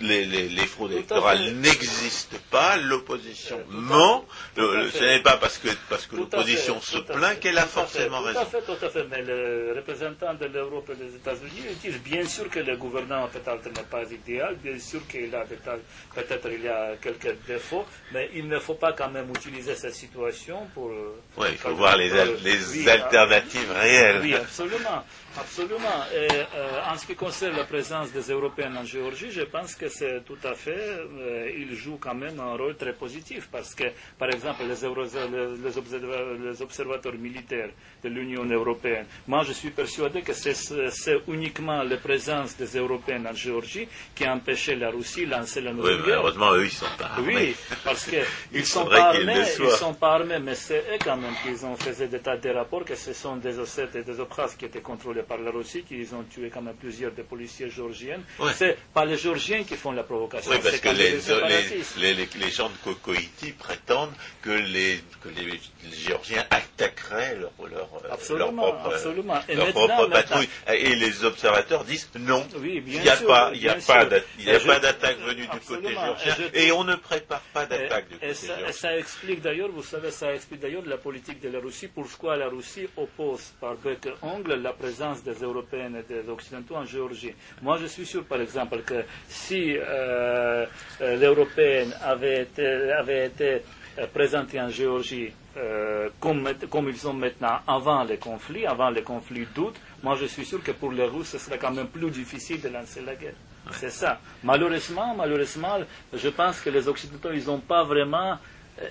les, les, fraudes électorales n'existent pas, l'opposition ment. ce n'est pas parce que, parce que l'opposition se plaint qu'elle a forcément raison. Tout à fait, tout à fait. Mais le représentant de l'Europe et des États-Unis disent bien sûr que le gouvernement peut-être n'est pas idéal, bien sûr qu'il a peut-être il y a quelques défauts, mais il ne faut pas quand même utiliser cette situation pour. Oui, il faut voir les, les alternatives réelles. Oui, absolument. Absolument. Et euh, en ce qui concerne la présence des Européens en Géorgie, je pense que c'est tout à fait, euh, il joue quand même un rôle très positif parce que, par exemple, les, les, observateurs militaires de l'Union européenne, moi je suis persuadé que c'est uniquement la présence des Européens en Géorgie qui a empêché la Russie de lancer la nouvelle oui, guerre. Heureusement, eux, ils sont pas armés. Oui, parce <laughs> qu'ils ne sont pas armés, ils sont pas armés, mais c'est eux quand même qui ont fait des tas de rapports que ce sont des Ossètes et des qui étaient contrôlés par la Russie, qui ont tué quand même plusieurs des policiers géorgiens. C'est pas les Géorgiens qui font la provocation. Oui, parce que les, les, gens de Kokoïti prétendent que les, que les, Géorgiens attaqueraient leur, leur, leur propre, absolument. Et leur propre patrouille. Et les observateurs disent non, il n'y a, pas, il y a pas d'attaque venue du côté géorgien et on ne prépare pas d'attaque du côté ça, géorgien. Ça explique d'ailleurs, vous savez, ça explique d'ailleurs la politique de la Russie, pourquoi la Russie oppose par bec et ongle la présence des Européens et des Occidentaux en Géorgie. Moi, je suis sûr, par exemple, que si euh, euh l'Européenne avait été, avait été euh, présentée en Géorgie euh, comme, comme, ils sont maintenant avant les conflits, avant les conflits d'août, moi je suis sûr que pour les Russes, ce serait quand même plus difficile de lancer la guerre. C'est ça. Malheureusement, malheureusement, je pense que les Occidentaux, ils n'ont pas vraiment,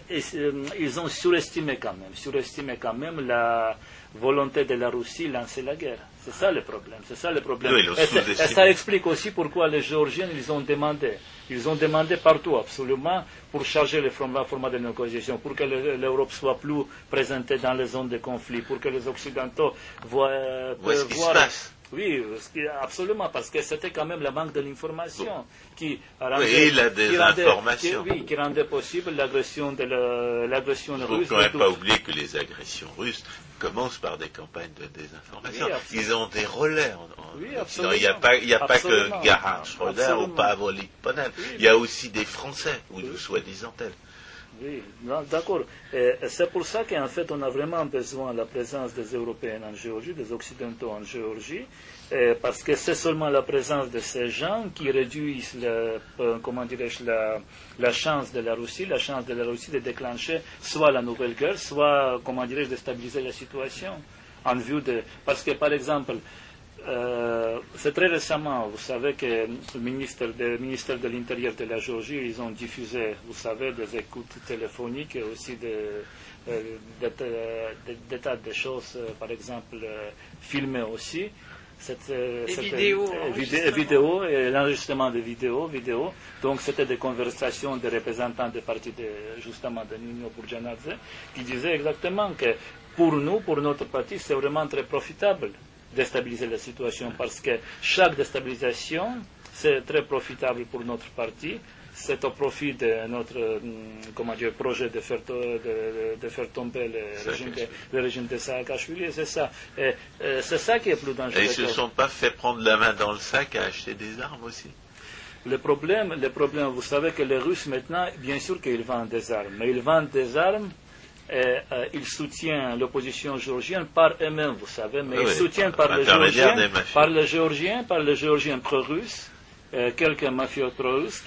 ils ont surestimé quand même, surestimé quand même la volonté de la Russie de lancer la guerre. C'est ça le problème. C'est ça le problème. et, ça explique aussi pourquoi les Géorgiens ils ont demandé. Ils ont demandé partout absolument pour charger le format, format de négociation, pour que l'Europe soit plus présentée dans les zones de conflit, pour que les Occidentaux voient, Où est-ce. Se passe oui, absolument, parce que c'était quand même la banque de l'information qui rendait, qui rendait, qui, rendait possible l'agression de l'agression russe. Il ne faut quand même pas oublier que les agressions russes commencent par des campagnes de désinformation. Ils ont des relais. En, il n'y a pas, il a pas que Gerhard Schröder ou Pavel Ponen. Il y a aussi des Français, ou soi-disant elles. Oui, d'accord. C'est pour ça qu'en fait, on a vraiment besoin de la présence des Européens en Géorgie, des Occidentaux en Géorgie, parce que c'est seulement la présence de ces gens qui réduisent, euh, comment dirais-je, la, chance de la Russie, la chance de la Russie de déclencher soit la nouvelle guerre, soit, comment dirais-je, de stabiliser la situation en vue de, parce que par exemple, euh, c'est très récemment, vous savez que le ministère de, ministère de l'Intérieur de la Géorgie, ils ont diffusé, vous savez, des écoutes téléphoniques et aussi des, euh, des, tas de choses, euh, par exemple, filmées aussi. Cette, vidéos, vidéo, et l'enregistrement de vidéos, vidéo. Donc c'était des conversations des représentants des partis de, justement de l'Union pour Janadze qui disaient exactement que pour nous, pour notre parti, c'est vraiment très profitable déstabiliser la situation parce que chaque déstabilisation, c'est très profitable pour notre parti. C'est au profit de notre mm, comment dire, projet de faire, de, de faire tomber le régime, de, le régime de Saakashvili. C'est ça. c'est ça qui est plus dangereux. Et ils ne se sont pas fait prendre la main dans le sac à acheter des armes aussi le problème, le problème, vous savez que les Russes maintenant, bien sûr qu'ils vendent des armes, mais ils vendent des armes euh, il soutient l'opposition géorgienne par eux-mêmes, vous savez, mais il soutient par les Géorgiens, par les Géorgiens, par les Géorgiens pro-russes, euh, quelques mafieux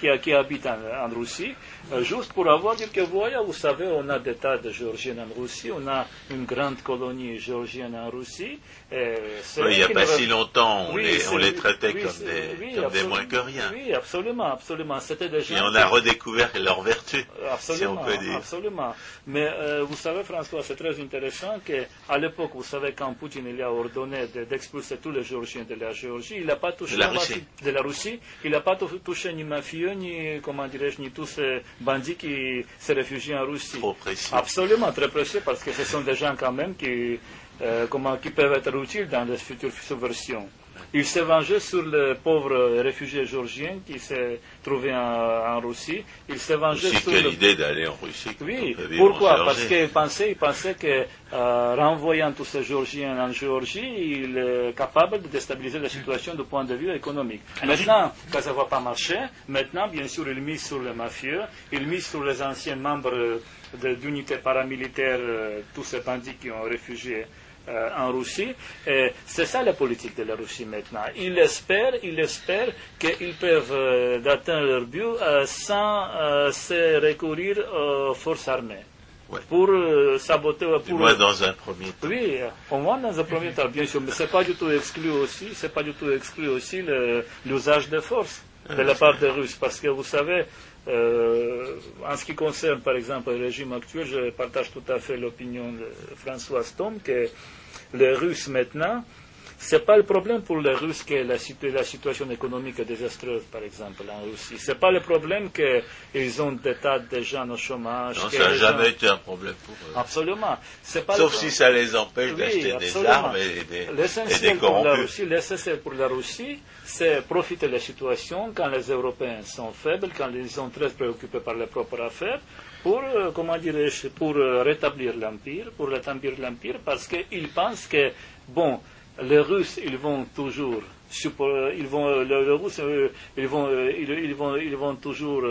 qui, qui, habitent en, Russie, euh, juste pour avoir dit que voyez, vous savez, on a des tas de Géorgiens en Russie, on a une grande colonie géorgienne en Russie, il n'y a pas si longtemps, on, les, traitait comme, des, moins que rien. Oui, absolument, absolument. C'était Et on a redécouvert leur vertu, absolument, si on peut dire. Absolument. Mais euh, vous savez, François, c'est très intéressant qu'à l'époque, vous savez, quand Poutine il a ordonné d'expulser tous les Géorgiens de la Géorgie, il n'a pas touché de la, Russie. de la Russie, il n'a pas touché ni mafieux, ni, comment dirais-je, ni tous ces bandits qui se réfugient en Russie. Trop précis. Absolument, très précis, parce que ce sont des gens quand même qui euh, comment, qui peuvent être utiles dans les futures subversions. Il s'est vengé sur le pauvre réfugié géorgien qui s'est trouvé en, Russie. Il s'est vengé sur. l'idée d'aller en Russie. Oui. Pourquoi? Parce qu'il pensait, il pensait que euh, renvoyant tous ces Géorgiens en Géorgie, il est capable de déstabiliser la situation du point de vue économique. Maintenant, quand ça ne va pas marcher, maintenant, bien sûr, il mise sur les mafieux, il mise sur les anciens membres d'unités paramilitaires, euh, tous ces bandits qui ont réfugié euh, en Russie. C'est ça la politique de la Russie maintenant. Ils espèrent, ils espèrent qu'ils peuvent euh, atteindre leur but euh, sans se recourir aux forces armées. Pour saboter. Pour, moins dans un premier temps. Oui, au moins dans un premier temps, bien sûr. Mais c'est pas du tout exclu aussi, c'est pas du tout exclu aussi l'usage de force. de la part des Russes. Parce que vous savez, euh, en ce qui concerne par exemple le régime actuel, je partage tout à fait l'opinion de François Stom que les Russes maintenant, ce n'est pas le problème pour les Russes que la, la, situation économique est désastreuse, par exemple, en Russie. Ce n'est pas le problème qu'ils ont des tas de gens au chômage. Non, ça n'a jamais été un problème pour eux. Absolument. Sauf si ça les empêche d'acheter des armes et des, et des corrompus. L'essentiel pour la Russie, c'est profiter de la situation quand les Européens sont faibles, quand ils sont très préoccupés par leurs propres affaires, pour, euh, comment dirais-je, pour euh, rétablir l'Empire, pour rétablir l'Empire, parce qu'ils pensent que, bon, les Russes, ils vont toujours, ils vont, les Russes, ils vont, ils, vont, ils vont toujours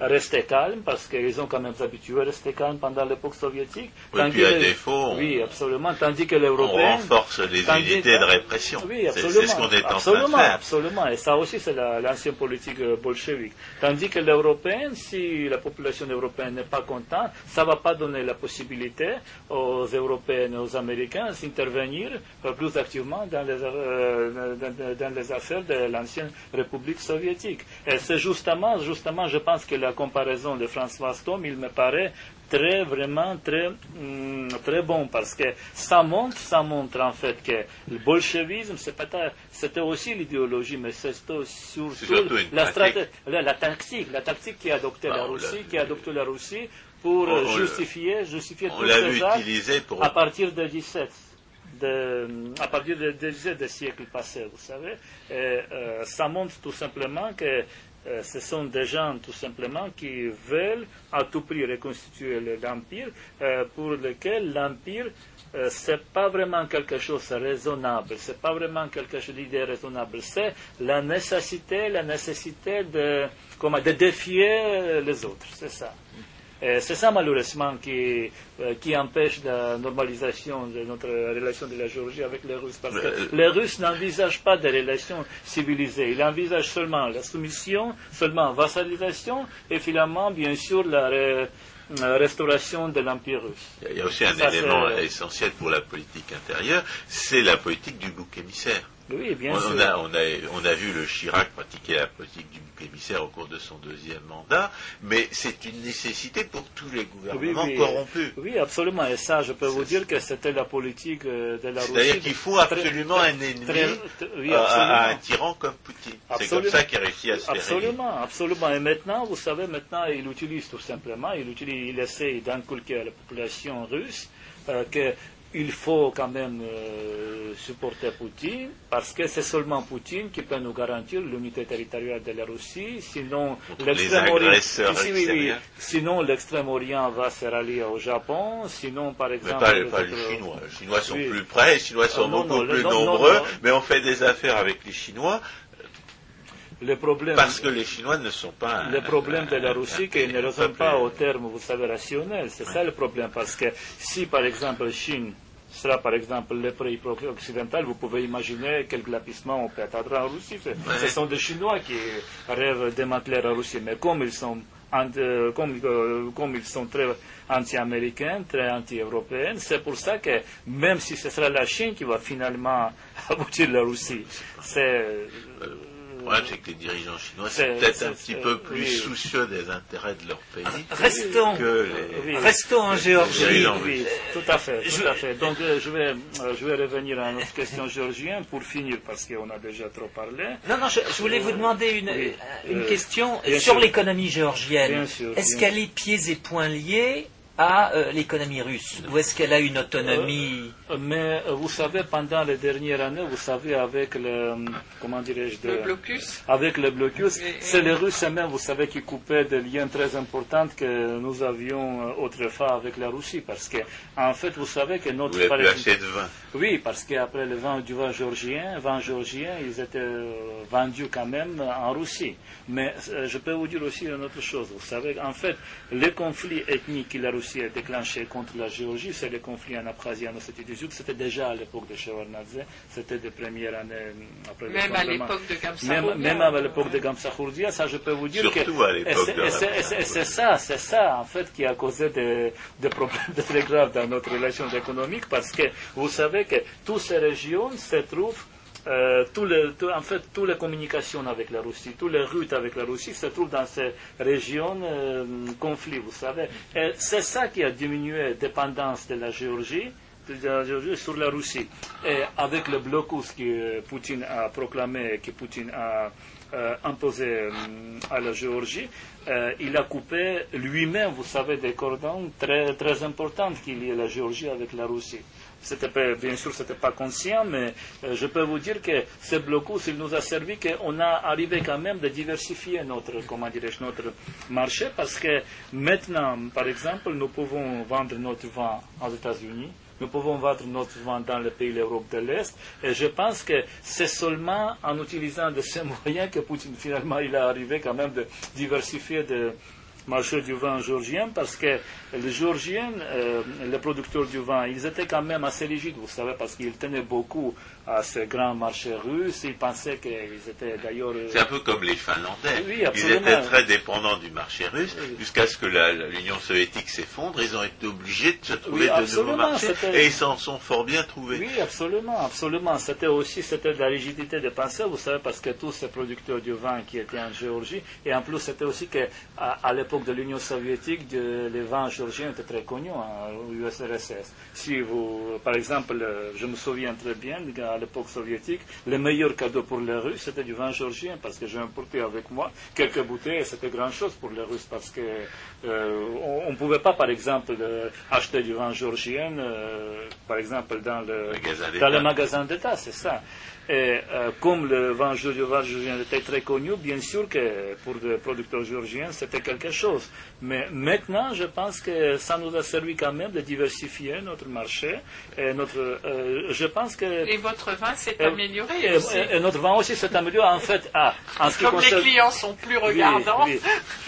rester calmes parce qu'ils ont quand même habitué à rester calmes pendant l'époque soviétique. Oui, puis à défaut, oui, absolument. Tandis que l'Européen. On renforce les unités de répression. Oui, absolument. C'est ce qu'on est en train de faire. Absolument. Et ça aussi, c'est l'ancienne politique euh, bolchevique. Tandis que l'Européen, si la population européenne n'est pas contente, ça ne va pas donner la possibilité aux Européens et aux Américains d'intervenir euh, plus activement dans les, euh, dans, les affaires de l'ancienne République soviétique. Et c'est justement, justement, je pense que la la comparaison de François Stom, il me paraît très, vraiment très, hum, très bon parce que ça montre, ça montre en fait que le bolchevisme, c'était aussi l'idéologie, mais c'est surtout, la, la, la, tactique, la tactique qui a adopté la Russie, qui a adopté la Russie pour justifier, justifier tous ces actes pour... à partir de 17. De, à partir des siècles passés, vous savez. Et, euh, ça montre tout simplement que euh, ce sont des gens tout simplement qui veulent à tout prix reconstituer l'empire, euh, pour lequel l'empire euh, ce n'est pas vraiment quelque chose de raisonnable, ce n'est pas vraiment quelque chose d'idée raisonnable, c'est la nécessité, la nécessité de, de défier les autres, c'est ça. C'est ça malheureusement qui, euh, qui empêche la normalisation de notre relation de la Géorgie avec les Russes. Parce que les Russes n'envisagent pas de relations civilisées. Ils envisagent seulement la soumission, seulement vassalisation et finalement, bien sûr, la, restauration de l'Empire russe. Il y a aussi un élément essentiel pour la politique intérieure, c'est la politique du bouc émissaire. Oui, bien on, sûr. A, on, a, on, a, vu le Chirac pratiquer la politique du bouc émissaire au cours de son deuxième mandat, mais c'est une nécessité pour tous les gouvernements corrompus. Oui, absolument. Et ça, je peux vous dire que c'était la politique euh, de la Russie. C'est-à-dire qu'il faut absolument un ennemi à, un tyran comme Poutine. C'est comme ça qu'il réussit à se Absolument, absolument. Et maintenant, vous savez, maintenant, il utilise tout simplement, il, utilise, il essaie d'inculquer à la population russe euh, que il faut quand même euh, supporter Poutine parce que c'est seulement Poutine qui peut nous garantir l'unité territoriale de la Russie. Sinon, l'extrême-orient va se rallier au Japon. Sinon, par exemple, mais pas, les, Chinois. Les Chinois sont plus près, les Chinois sont ah, beaucoup plus nombreux, mais on fait des affaires avec les Chinois. Parce que les Chinois ne sont pas. Le problème de la Russie, qu'ils ne raisonnent pas au terme, vous savez, rationnel. C'est ça le problème. Parce que si, par exemple, la Chine sera, par exemple, le pays occidental, vous pouvez imaginer quel glapissement on peut attendre en Russie. Ce sont des Chinois qui rêvent de démanteler la Russie. Mais comme ils sont euh, comme, euh, comme, ils sont très anti-américains, très anti-européens. C'est pour ça que même si ce sera la Chine qui va finalement <laughs> aboutir la Russie, c'est le problème, c'est que les dirigeants chinois sont peut-être un petit peu plus soucieux des intérêts de leur pays restons, que les... Restons en Géorgie. Oui, tout à fait. Tout à fait. Donc, euh, je, vais, euh, je vais revenir à notre question géorgienne pour finir, parce qu'on a déjà trop parlé. Non, non, je, voulais vous demander une, une euh, question sur l'économie géorgienne. Est-ce qu'elle est pieds et poings liés à euh, l'économie russe? Ou est-ce qu'elle a une autonomie euh, Mais euh, vous savez, pendant les dernières années, vous savez, avec le, comment dirais-je, le blocus, avec le blocus, c'est les Russes eux-mêmes, vous savez, qui coupaient des liens très importants que nous avions autrefois avec la Russie, parce que, en fait, vous savez que notre, vous avez assez de vin. Oui, parce qu'après le vin du vin géorgien, vin géorgien, ils étaient vendus quand même en Russie. Mais je peux vous dire aussi une autre chose. Vous savez, en fait, les conflits ethniques que la Russie a déclenché contre la Géorgie, c'est le conflit en Abkhazie en Ossétie du C'était déjà à l'époque de Shevardnadze, c'était des premières années euh, après Même à l'époque de. Même, à l'époque de Gamsakhourdia, ça je peux vous dire Surtout que... à l'époque Et c'est ça, c'est ça en fait qui a causé des, des problèmes très graves dans notre relation économique parce que vous savez que toutes ces régions se trouvent euh, en fait, toutes les communications avec la Russie, toutes les routes avec la Russie se trouvent dans ces régions euh, conflit, vous savez. C'est ça qui a diminué la dépendance de la Géorgie, de la Géorgie sur la Russie. Et avec le blocus que Poutine a proclamé, que Poutine a euh, imposé euh, à la Géorgie, euh, il a coupé lui-même, vous savez, des cordons très, très importants qui lient la Géorgie avec la Russie. C'était bien sûr, ce n'était pas conscient, mais je peux vous dire que ce blocus, il nous a servi qu'on a arrivé quand même de diversifier notre, comment notre marché, parce que maintenant, par exemple, nous pouvons vendre notre vin aux États-Unis, nous pouvons vendre notre vin dans les pays de l'Europe de l'Est. Et je pense que c'est seulement en utilisant de ces <laughs> moyens que Poutine, finalement, il est arrivé quand même de diversifier de marché du vin géorgien parce que les Géorgiens, euh, les producteurs du vin, ils étaient quand même assez rigides, vous savez, parce qu'ils tenaient beaucoup à ce grand marché russe. Ils pensaient qu'ils étaient d'ailleurs. Euh, C'est un peu comme les Finlandais. Oui, ils étaient très dépendants du marché russe jusqu'à ce que l'Union soviétique s'effondre. Ils ont été obligés de se trouver de nouveaux marchés et ils s'en sont fort bien trouvés. Oui, absolument, absolument. C'était aussi c'était de la rigidité de pensée, vous savez, parce que tous ces producteurs du vin qui étaient en Géorgie, et en plus c'était aussi qu'à à, l'époque de l'Union soviétique, les vins géorgiens étaient très connus en USRSS. Si vous, par exemple, je me souviens très bien, à l'époque soviétique, le meilleur cadeau pour les Russes, c'était du vin géorgien, parce que j'ai importé avec moi quelques bouteilles, et c'était grand chose pour les Russes, parce que euh, on ne pouvait pas, par exemple, acheter du vin géorgien, euh, par exemple, dans le, dans le magasin d'État, c'est ça. Et euh, comme le vin géorgien était très connu, bien sûr que pour les producteurs géorgiens, c'était quelque chose. Mais maintenant, je pense que ça nous a servi quand même de diversifier notre marché. Et, notre, euh, je pense que, et votre vin s'est amélioré aussi. Et, notre vin aussi s'est amélioré. En fait, ah, en ce qui Comme les clients sont plus regardants.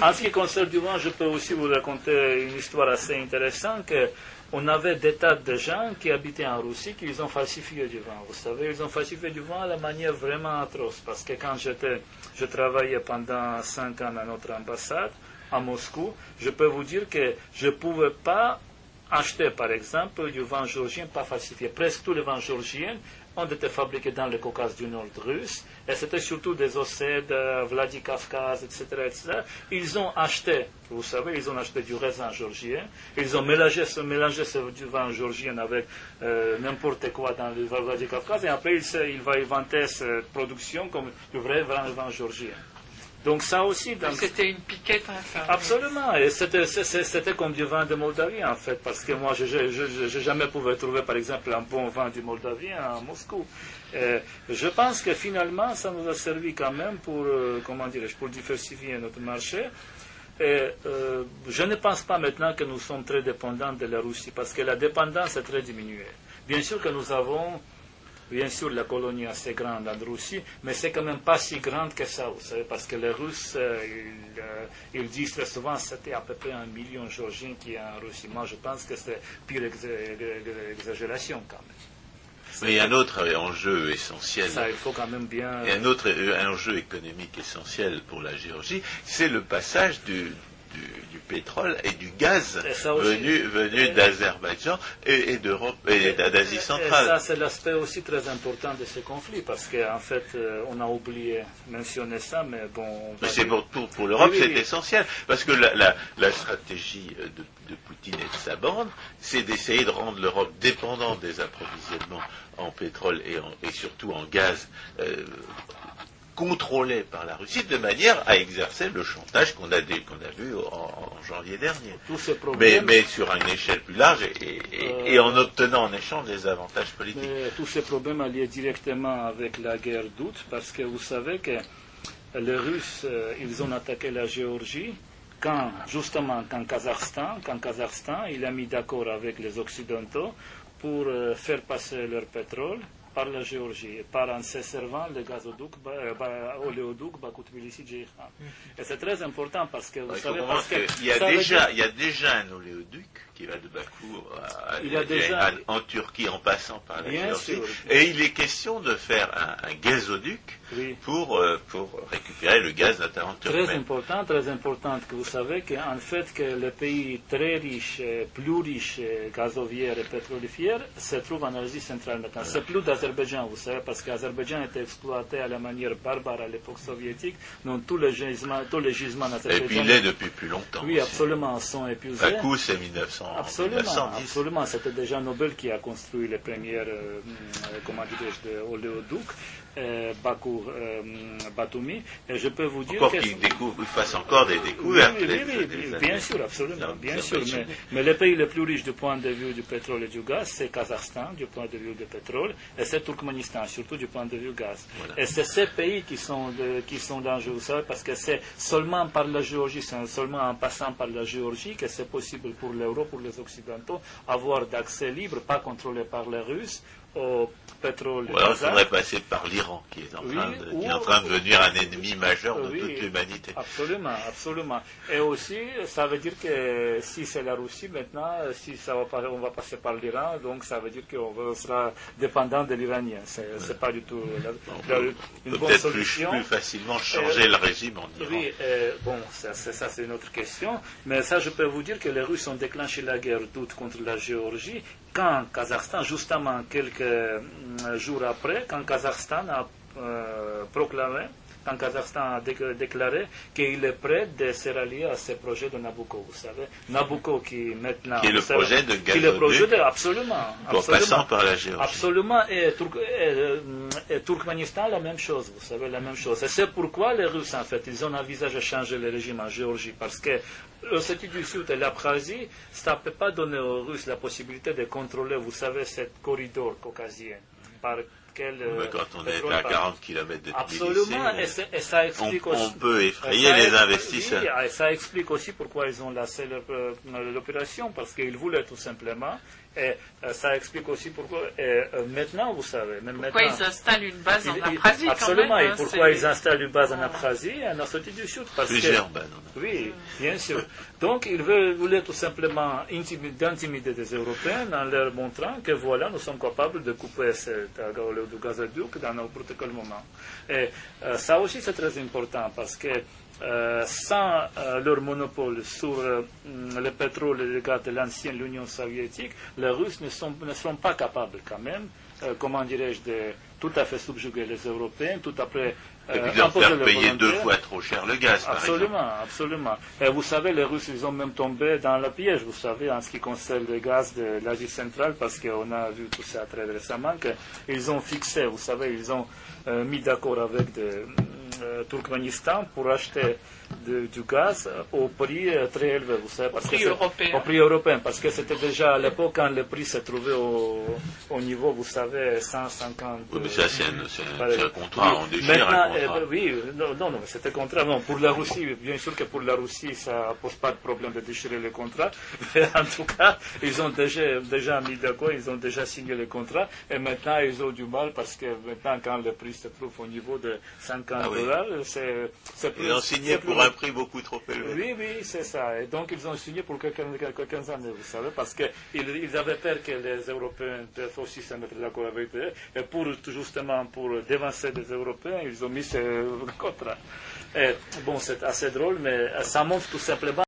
En ce qui concerne du vin, je peux aussi vous raconter une histoire assez intéressante. Que, on avait des tas de gens qui habitaient en Russie qui ont falsifié du vin. Vous savez, ils ont falsifié du vin de manière vraiment atroce. Parce que quand j'étais, je travaillais pendant cinq ans à notre ambassade à Moscou, je peux vous dire que je ne pouvais pas acheter, par exemple, du vin géorgien pas falsifié. Presque tous les vins géorgiens ont été fabriqués dans le Caucase du Nord russe, et c'était surtout des Ossèdes, Vladikavkaz, etc., etc. Ils ont acheté, vous savez, ils ont acheté du raisin géorgien, ils ont mélangé ce, mélangé ce vin géorgien avec euh, n'importe quoi dans le Vladikavkaz, et après il, il va inventer cette production comme du vrai vin, géorgien. Donc ça aussi. C'était une piquette infernale. Absolument. Et c'était comme du vin de Moldavie en fait, parce que moi je n'ai jamais pu trouver par exemple un bon vin du Moldavie à Moscou. je pense que finalement ça nous a servi quand même pour, euh, comment dirais-je, pour diversifier notre marché. Et euh, je ne pense pas maintenant que nous sommes très dépendants de la Russie, parce que la dépendance est très diminuée. Bien sûr que nous avons Bien sûr, la colonie est assez grande en Russie, mais c'est quand même pas si grande que ça, vous savez, parce que les Russes, euh, euh, ils, disent très souvent que c'était à peu près un million de Géorgiens qui est en Russie. Moi, je pense que c'est pure exagération quand même. Mais il y a un autre enjeu essentiel. Ça, il faut quand même bien. Et un autre enjeu économique essentiel pour la Géorgie, c'est le passage du, du, pétrole et du gaz venu, venu d'Azerbaïdjan et, d'Europe et d'Asie centrale. Et ça, c'est l'aspect aussi très important de ce conflit, parce qu'en fait, euh, on a oublié mentionner ça, mais bon. Mais c'est pour, pour, l'Europe, c'est essentiel, parce que la, la, stratégie de, de, Poutine et de sa bande, c'est d'essayer de rendre l'Europe dépendante des approvisionnements en pétrole et, en, et surtout en gaz euh, contrôlé par la Russie de manière à exercer le chantage qu'on a, vu en, janvier dernier. mais, mais, sur une échelle plus large et, en obtenant en échange des avantages politiques. Mais tous ces problèmes liés directement avec la guerre d'août, parce que vous savez que les Russes, euh, ils ont attaqué la Géorgie quand, justement, quand Kazakhstan, quand Kazakhstan, il a mis d'accord avec les Occidentaux pour euh, faire passer leur pétrole par la Géorgie, par un servant, le gazoduc, oléoduc bakou tbilissi Et c'est très important parce que vous savez, parce que, il, y a déjà, il y a déjà un oléoduc qui va de Bakou à, en Turquie en passant par la Géorgie. Et il est question de faire un, gazoduc pour, euh, pour récupérer le gaz notamment turc. Très important, très important que vous savez qu'en fait que les pays très riches, plus riches gazovières et pétrolifères se trouvent en Asie centrale maintenant. C'est plus l'Azerbaïdjan, vous savez, parce qu'Azerbaïdjan était exploité à la manière barbare à l'époque soviétique, donc tous les gisements, tous les gisements Et puis il est depuis plus longtemps. Oui, absolument, sont épuisés. Coup, c'est 1900. Absolument, absolument. C'était déjà Nobel qui a construit les premières, euh, comment dirais-je, de oléoducs. Euh, Bakou, euh, Batumi. Je peux vous dire encore qu'il fasse encore des découvertes. Oui, oui, oui, bien sûr, absolument, bien sûr. Mais, mais, le pays le plus riche du point de vue du pétrole et du gaz, c'est Kazakhstan, du point de vue du pétrole, et c'est Turkménistan, surtout du point de vue gaz. Et c'est ces pays qui sont, de, qui sont dangereux, parce que c'est seulement par la Géorgie, c'est seulement en passant par la Géorgie que c'est possible pour l'Europe, pour les Occidentaux, avoir d'accès libre, pas contrôlé par les Russes, au pétrole. Ou alors il faudrait passer par l'Iran, qui, est en train de, qui est en train de devenir un ennemi majeur de toute l'humanité. Absolument, absolument. Et aussi, ça veut dire que si c'est la Russie maintenant, si ça va pas, on va passer par l'Iran, donc ça veut dire qu'on sera dépendant de l'Iranien. C'est n'est pas du tout la, une bonne solution. Plus, plus facilement changer le régime en Iran. Oui, bon, ça, ça c'est une autre question. Mais ça, je peux vous dire que les Russes ont déclenché la guerre toute contre la Géorgie quand Kazakhstan, justement quelques euh, jours après, quand Kazakhstan a euh, proclamé, quand Kazakhstan a déclaré qu'il est prêt de se rallier à ce projet de Nabucco, vous savez. Nabucco qui maintenant... Qui est le projet de Qui est le projet de, absolument. absolument passant par la Géorgie. Absolument. Et, et, Turkménistan, la même chose, vous savez, la même chose. Et c'est pourquoi les Russes, en fait, ils ont envisagé de changer le régime en Géorgie, parce que l'Ossétie du Sud et l'Abkhazie, ça ne peut pas donner aux Russes la possibilité de contrôler, vous savez, ce corridor caucasien par euh, quand on est à 40 km de Absolument, et, ça explique on, aussi, on peut effrayer les investisseurs. et ça explique aussi pourquoi ils ont lancé euh, l'opération, parce qu'ils voulaient tout simplement et euh, ça explique aussi pourquoi. Et, maintenant, vous savez, même pourquoi ils installent une base en Abkhazie Absolument, et hein, pourquoi ils installent une base en Abkhazie et en Ossétie du Sud parce Plusieurs bases. Oui, bien sûr. Donc, ils voulaient tout simplement intimider des Européens en leur montrant que voilà, nous sommes capables de couper cet du gazoduc dans n'importe quel moment. Et euh, ça aussi, c'est très important parce que euh, sans euh, leur monopole sur le pétrole et le gaz de l'ancienne Union soviétique, les Russes ne, sont, ne seront pas capables quand même, comment dirais-je, de tout à fait subjuguer les Européens, tout à fait et puis leur faire payer deux fois trop cher le gaz, par Absolument, absolument. Et vous savez, les Russes, ils ont même tombé dans le piège, vous savez, en ce qui concerne le gaz de l'Asie centrale, parce qu'on a vu tout ça très récemment, qu'ils ont fixé, vous savez, ils ont mis d'accord avec de, euh, Turkménistan du gaz au prix euh, très élevé, vous savez, parce prix européen. au prix européen, parce que c'était déjà à l'époque quand le prix se trouvait au, au, niveau, vous savez, 150. Oui, mais ça c'est un, un, contrat, on déchire un contrat. Euh, oui, non, non, c'était contrat. Non, pour la Russie, bien sûr que pour la Russie, ça pose pas de problème de déchirer le contrat, <laughs> mais en tout cas, ils ont déjà, déjà mis d'accord, ils ont déjà signé le contrat, et maintenant ils ont du mal parce que maintenant quand le prix se trouve au niveau de 50 ah dollars, c'est plus. Ils ont signé pour beaucoup trop. Oui, oui, c'est ça. Et donc, ils ont signé pour quelques, années, vous savez, parce qu'ils ils avaient peur que les Européens aussi se mettre d'accord avec eux. Et pour, justement, pour dévancer les Européens, ils ont mis ce contrat. Bon, c'est assez drôle, mais ça montre tout simplement